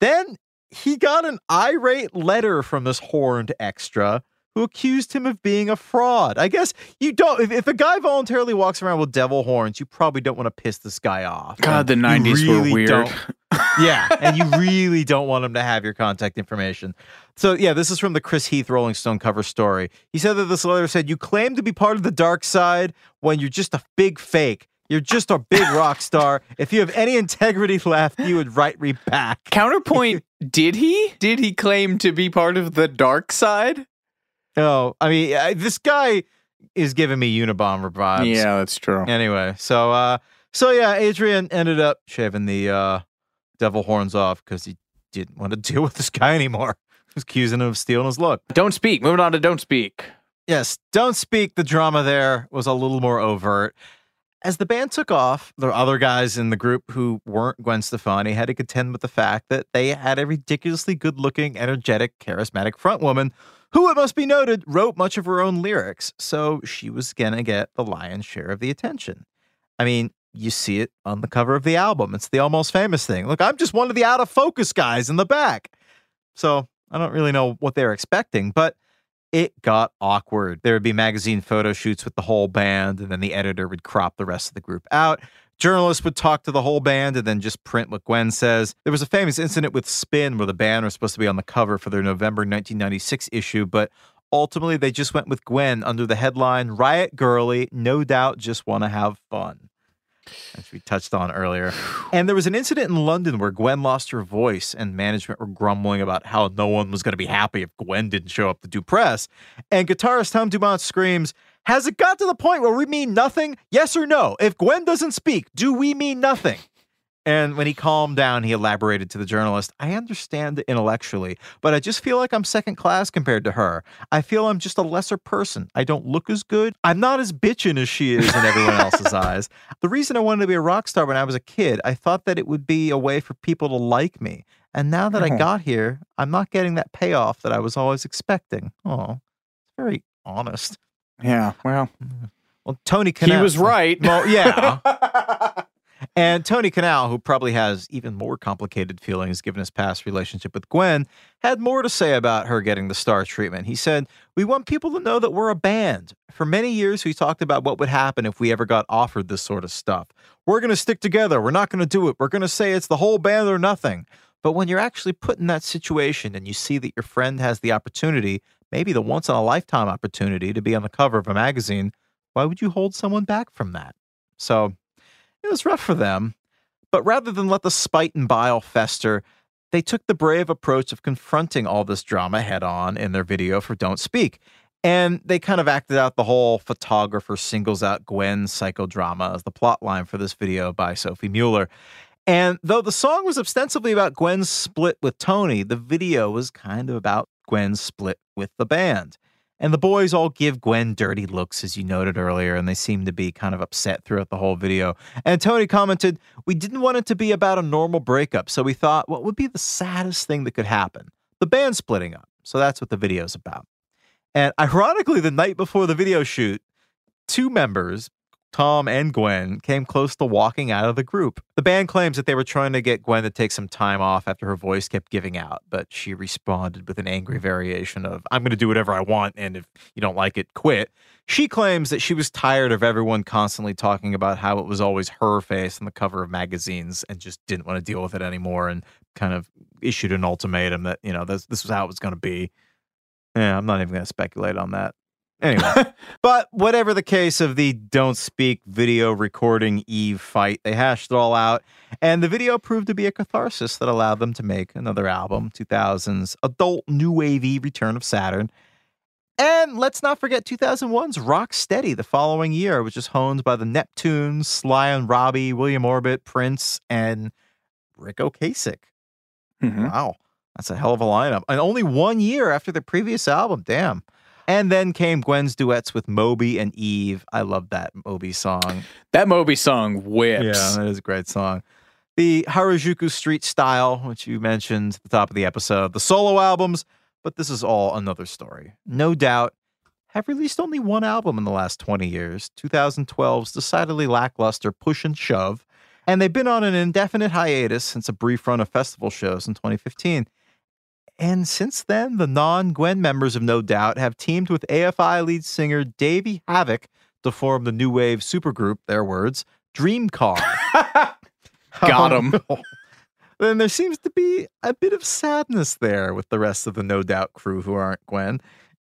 Then he got an irate letter from this horned extra who accused him of being a fraud. I guess you don't, if, if a guy voluntarily walks around with devil horns, you probably don't want to piss this guy off. God, the And you 90s were weird. yeah, and you really don't want him to have your contact information. So, yeah, this is from the Chris Heath Rolling Stone cover story. He said that this letter said, You claim to be part of the dark side when you're just a big fake. You're just a big rock star. If you have any integrity left, you would write me back. Counterpoint, did he? Did he claim to be part of the dark side? No, I mean, I, this guy is giving me Unabomber vibes. Yeah, that's true. Anyway, so uh so yeah, Adrian ended up shaving the uh devil horns off because he didn't want to deal with this guy anymore. He was accusing him of stealing his look. Don't speak. Moving on to Don't Speak. Yes, don't speak. The drama there was a little more overt. As the band took off, the other guys in the group who weren't Gwen Stefani had to contend with the fact that they had a ridiculously good looking, energetic, charismatic frontwoman who, it must be noted, wrote much of her own lyrics. So she was going to get the lion's share of the attention. I mean, you see it on the cover of the album. It's the almost famous thing. Look, I'm just one of the out of focus guys in the back. So I don't really know what they're expecting, but it got awkward. There would be magazine photo shoots with the whole band, and then the editor would crop the rest of the group out. Journalists would talk to the whole band and then just print what Gwen says. There was a famous incident with Spin where the band was supposed to be on the cover for their November 1996 issue, but ultimately they just went with Gwen under the headline Riot Girly, no doubt just want to have fun as we touched on earlier. And there was an incident in London where Gwen lost her voice and management were grumbling about how no one was going to be happy if Gwen didn't show up to do press. And guitarist Tom Dumont screams, Has it got to the point where we mean nothing? Yes or no? If Gwen doesn't speak, do we mean nothing? And when he calmed down, he elaborated to the journalist I understand it intellectually, but I just feel like I'm second class compared to her. I feel I'm just a lesser person. I don't look as good. I'm not as bitchin' as she is in everyone else's eyes. The reason I wanted to be a rock star when I was a kid, I thought that it would be a way for people to like me. And now that I Oh. got here, I'm not getting that payoff that I was always expecting. Oh, it's very honest. Yeah, well, Well, Tony he was right. Well, yeah. and Tony Kanal, who probably has even more complicated feelings given his past relationship with Gwen, had more to say about her getting the star treatment. He said, We want people to know that we're a band. For many years, we talked about what would happen if we ever got offered this sort of stuff. We're going to stick together. We're not going to do it. We're going to say it's the whole band or nothing. But when you're actually put in that situation and you see that your friend has the opportunity, maybe the once in a lifetime opportunity to be on the cover of a magazine, why would you hold someone back from that? So it was rough for them. But rather than let the spite and bile fester, they took the brave approach of confronting all this drama head on in their video for Don't Speak. And they kind of acted out the whole photographer singles out Gwen's psychodrama as the plot line for this video by Sophie Muller. And though the song was ostensibly about Gwen's split with Tony, the video was kind of about Gwen's split with the band. And the boys all give Gwen dirty looks, as you noted earlier, and they seem to be kind of upset throughout the whole video. And Tony commented, We didn't want it to be about a normal breakup, so we thought, what would be the saddest thing that could happen? The band splitting up. So that's what the video's about. And ironically, the night before the video shoot, two members, Tom and Gwen, came close to walking out of the group. The band claims that they were trying to get Gwen to take some time off after her voice kept giving out, but she responded with an angry variation of, I'm going to do whatever I want, and if you don't like it, quit. She claims that she was tired of everyone constantly talking about how it was always her face on the cover of magazines and just didn't want to deal with it anymore and kind of issued an ultimatum that, you know, this, this was how it was going to be. Yeah, I'm not even going to speculate on that. Anyway, but whatever the case of the don't speak video recording Eve fight, they hashed it all out. And the video proved to be a catharsis that allowed them to make another album, 2000's adult new wavy Return of Saturn. And let's not forget 2001's Rock Steady the following year, which is honed by the Neptunes, Sly and Robbie, William Orbit, Prince, and Ric Ocasek. Mm-hmm. Wow, that's a hell of a lineup. And only one year after the previous album. Damn. And then came Gwen's duets with Moby and Eve. I love that Moby song. That Moby song whips. Yeah, that is a great song. The Harajuku Street Style, which you mentioned at the top of the episode, the solo albums, but this is all another story. No doubt, have released only one album in the last 20 years 2012's decidedly lackluster Push and Shove, and they've been on an indefinite hiatus since a brief run of festival shows in 2015. And since then, the non Gwen members of No Doubt have teamed with AFI lead singer Davey Havok to form the new wave supergroup, their words, Dream Car. Got oh, 'em. then there seems to be a bit of sadness there with the rest of the No Doubt crew who aren't Gwen.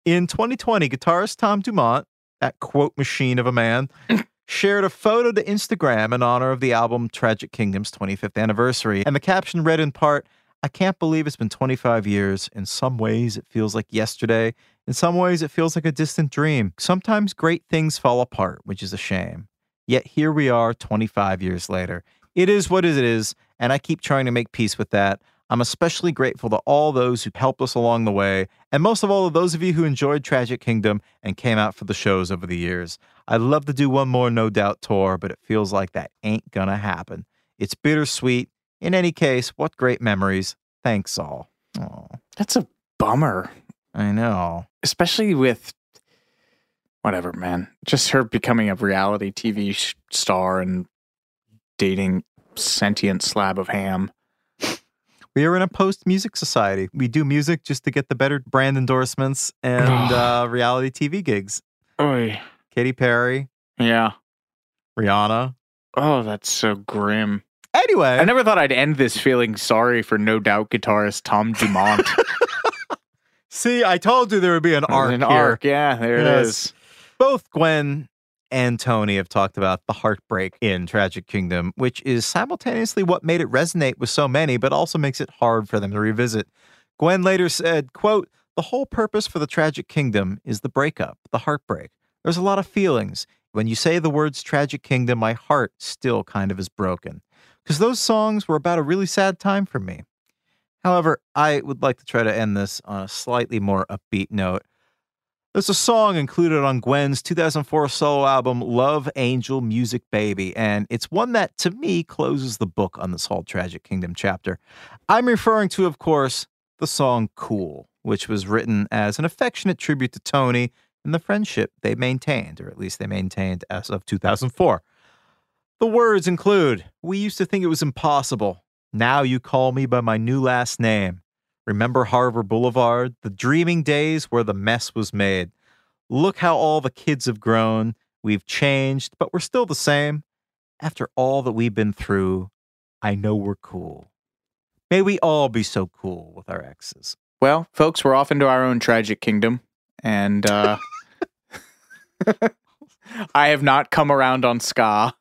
In 2020, guitarist Tom Dumont, that quote machine of a man, shared a photo to Instagram in honor of the album Tragic Kingdom's 25th anniversary. And the caption read in part, I can't believe it's been 25 years. In some ways, it feels like yesterday. In some ways, it feels like a distant dream. Sometimes great things fall apart, which is a shame. Yet here we are 25 years later. It is what it is, and I keep trying to make peace with that. I'm especially grateful to all those who helped us along the way, and most of all to those of you who enjoyed Tragic Kingdom and came out for the shows over the years. I'd love to do one more No Doubt tour, but it feels like that ain't gonna happen. It's bittersweet. In any case, what great memories. Thanks all. Oh, That's a bummer. I know. Especially with whatever, man. Just her becoming a reality TV sh- star and dating sentient slab of ham. We are in a post music society. We do music just to get the better brand endorsements and uh, reality TV gigs. Oy. Katy Perry, Yeah. Rihanna. Oh, that's so grim. Anyway, I never thought I'd end this feeling sorry for no doubt guitarist Tom Dumont. see, I told you there would be an arc An here. arc, yeah, there it Yes. is. Both Gwen and Tony have talked about the heartbreak in Tragic Kingdom, which is simultaneously what made it resonate with so many, but also makes it hard for them to revisit. Gwen later said, quote, the whole purpose for the Tragic Kingdom is the breakup, the heartbreak. There's a lot of feelings. When you say the words Tragic Kingdom, my heart still kind of is broken. Because those songs were about a really sad time for me. However, I would like to try to end this on a slightly more upbeat note. There's a song included on Gwen's 2004 solo album, Love Angel Music Baby, and it's one that, to me, closes the book on this whole Tragic Kingdom chapter. I'm referring to, of course, the song Cool, which was written as an affectionate tribute to Tony and the friendship they maintained, or at least they maintained as of 2004. The words include We used to think it was impossible. Now you call me by my new last name. Remember Harbor Boulevard, the dreaming days where the mess was made. Look how all the kids have grown. We've changed, but we're still the same. After all that we've been through, I know we're cool. May we all be so cool with our exes. Well, folks, we're off into our own tragic kingdom. And uh, I have not come around on ska.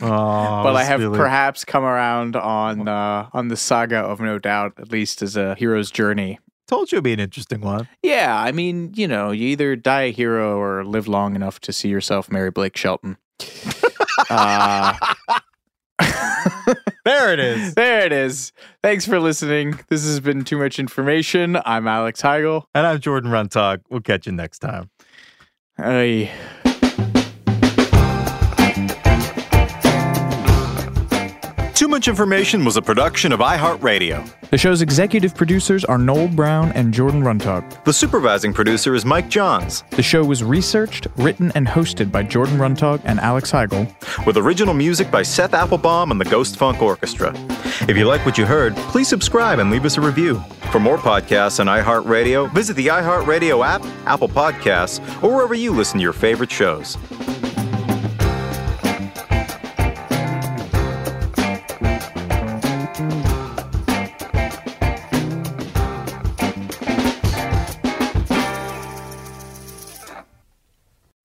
Oh, but I have really... perhaps come around on uh, on the saga of No Doubt, at least as a hero's journey. Told you it'd be an interesting one. Yeah, I mean, you know, you either die a hero or live long enough to see yourself marry Blake Shelton. uh, there it is. There it is. Thanks for listening. This has been too much information. I'm Alex Heigl. And I'm Jordan Runtagh. We'll catch you next time. Hey. Too Much Information was a production of iHeartRadio. The show's executive producers are Noel Brown and Jordan Runtagh. The supervising producer is Mike Johns. The show was researched, written, and hosted by Jordan Runtagh and Alex Heigl. With original music by Seth Applebaum and the Ghost Funk Orchestra. If you like what you heard, please subscribe and leave us a review. For more podcasts on iHeartRadio, visit the iHeartRadio app, Apple Podcasts, or wherever you listen to your favorite shows.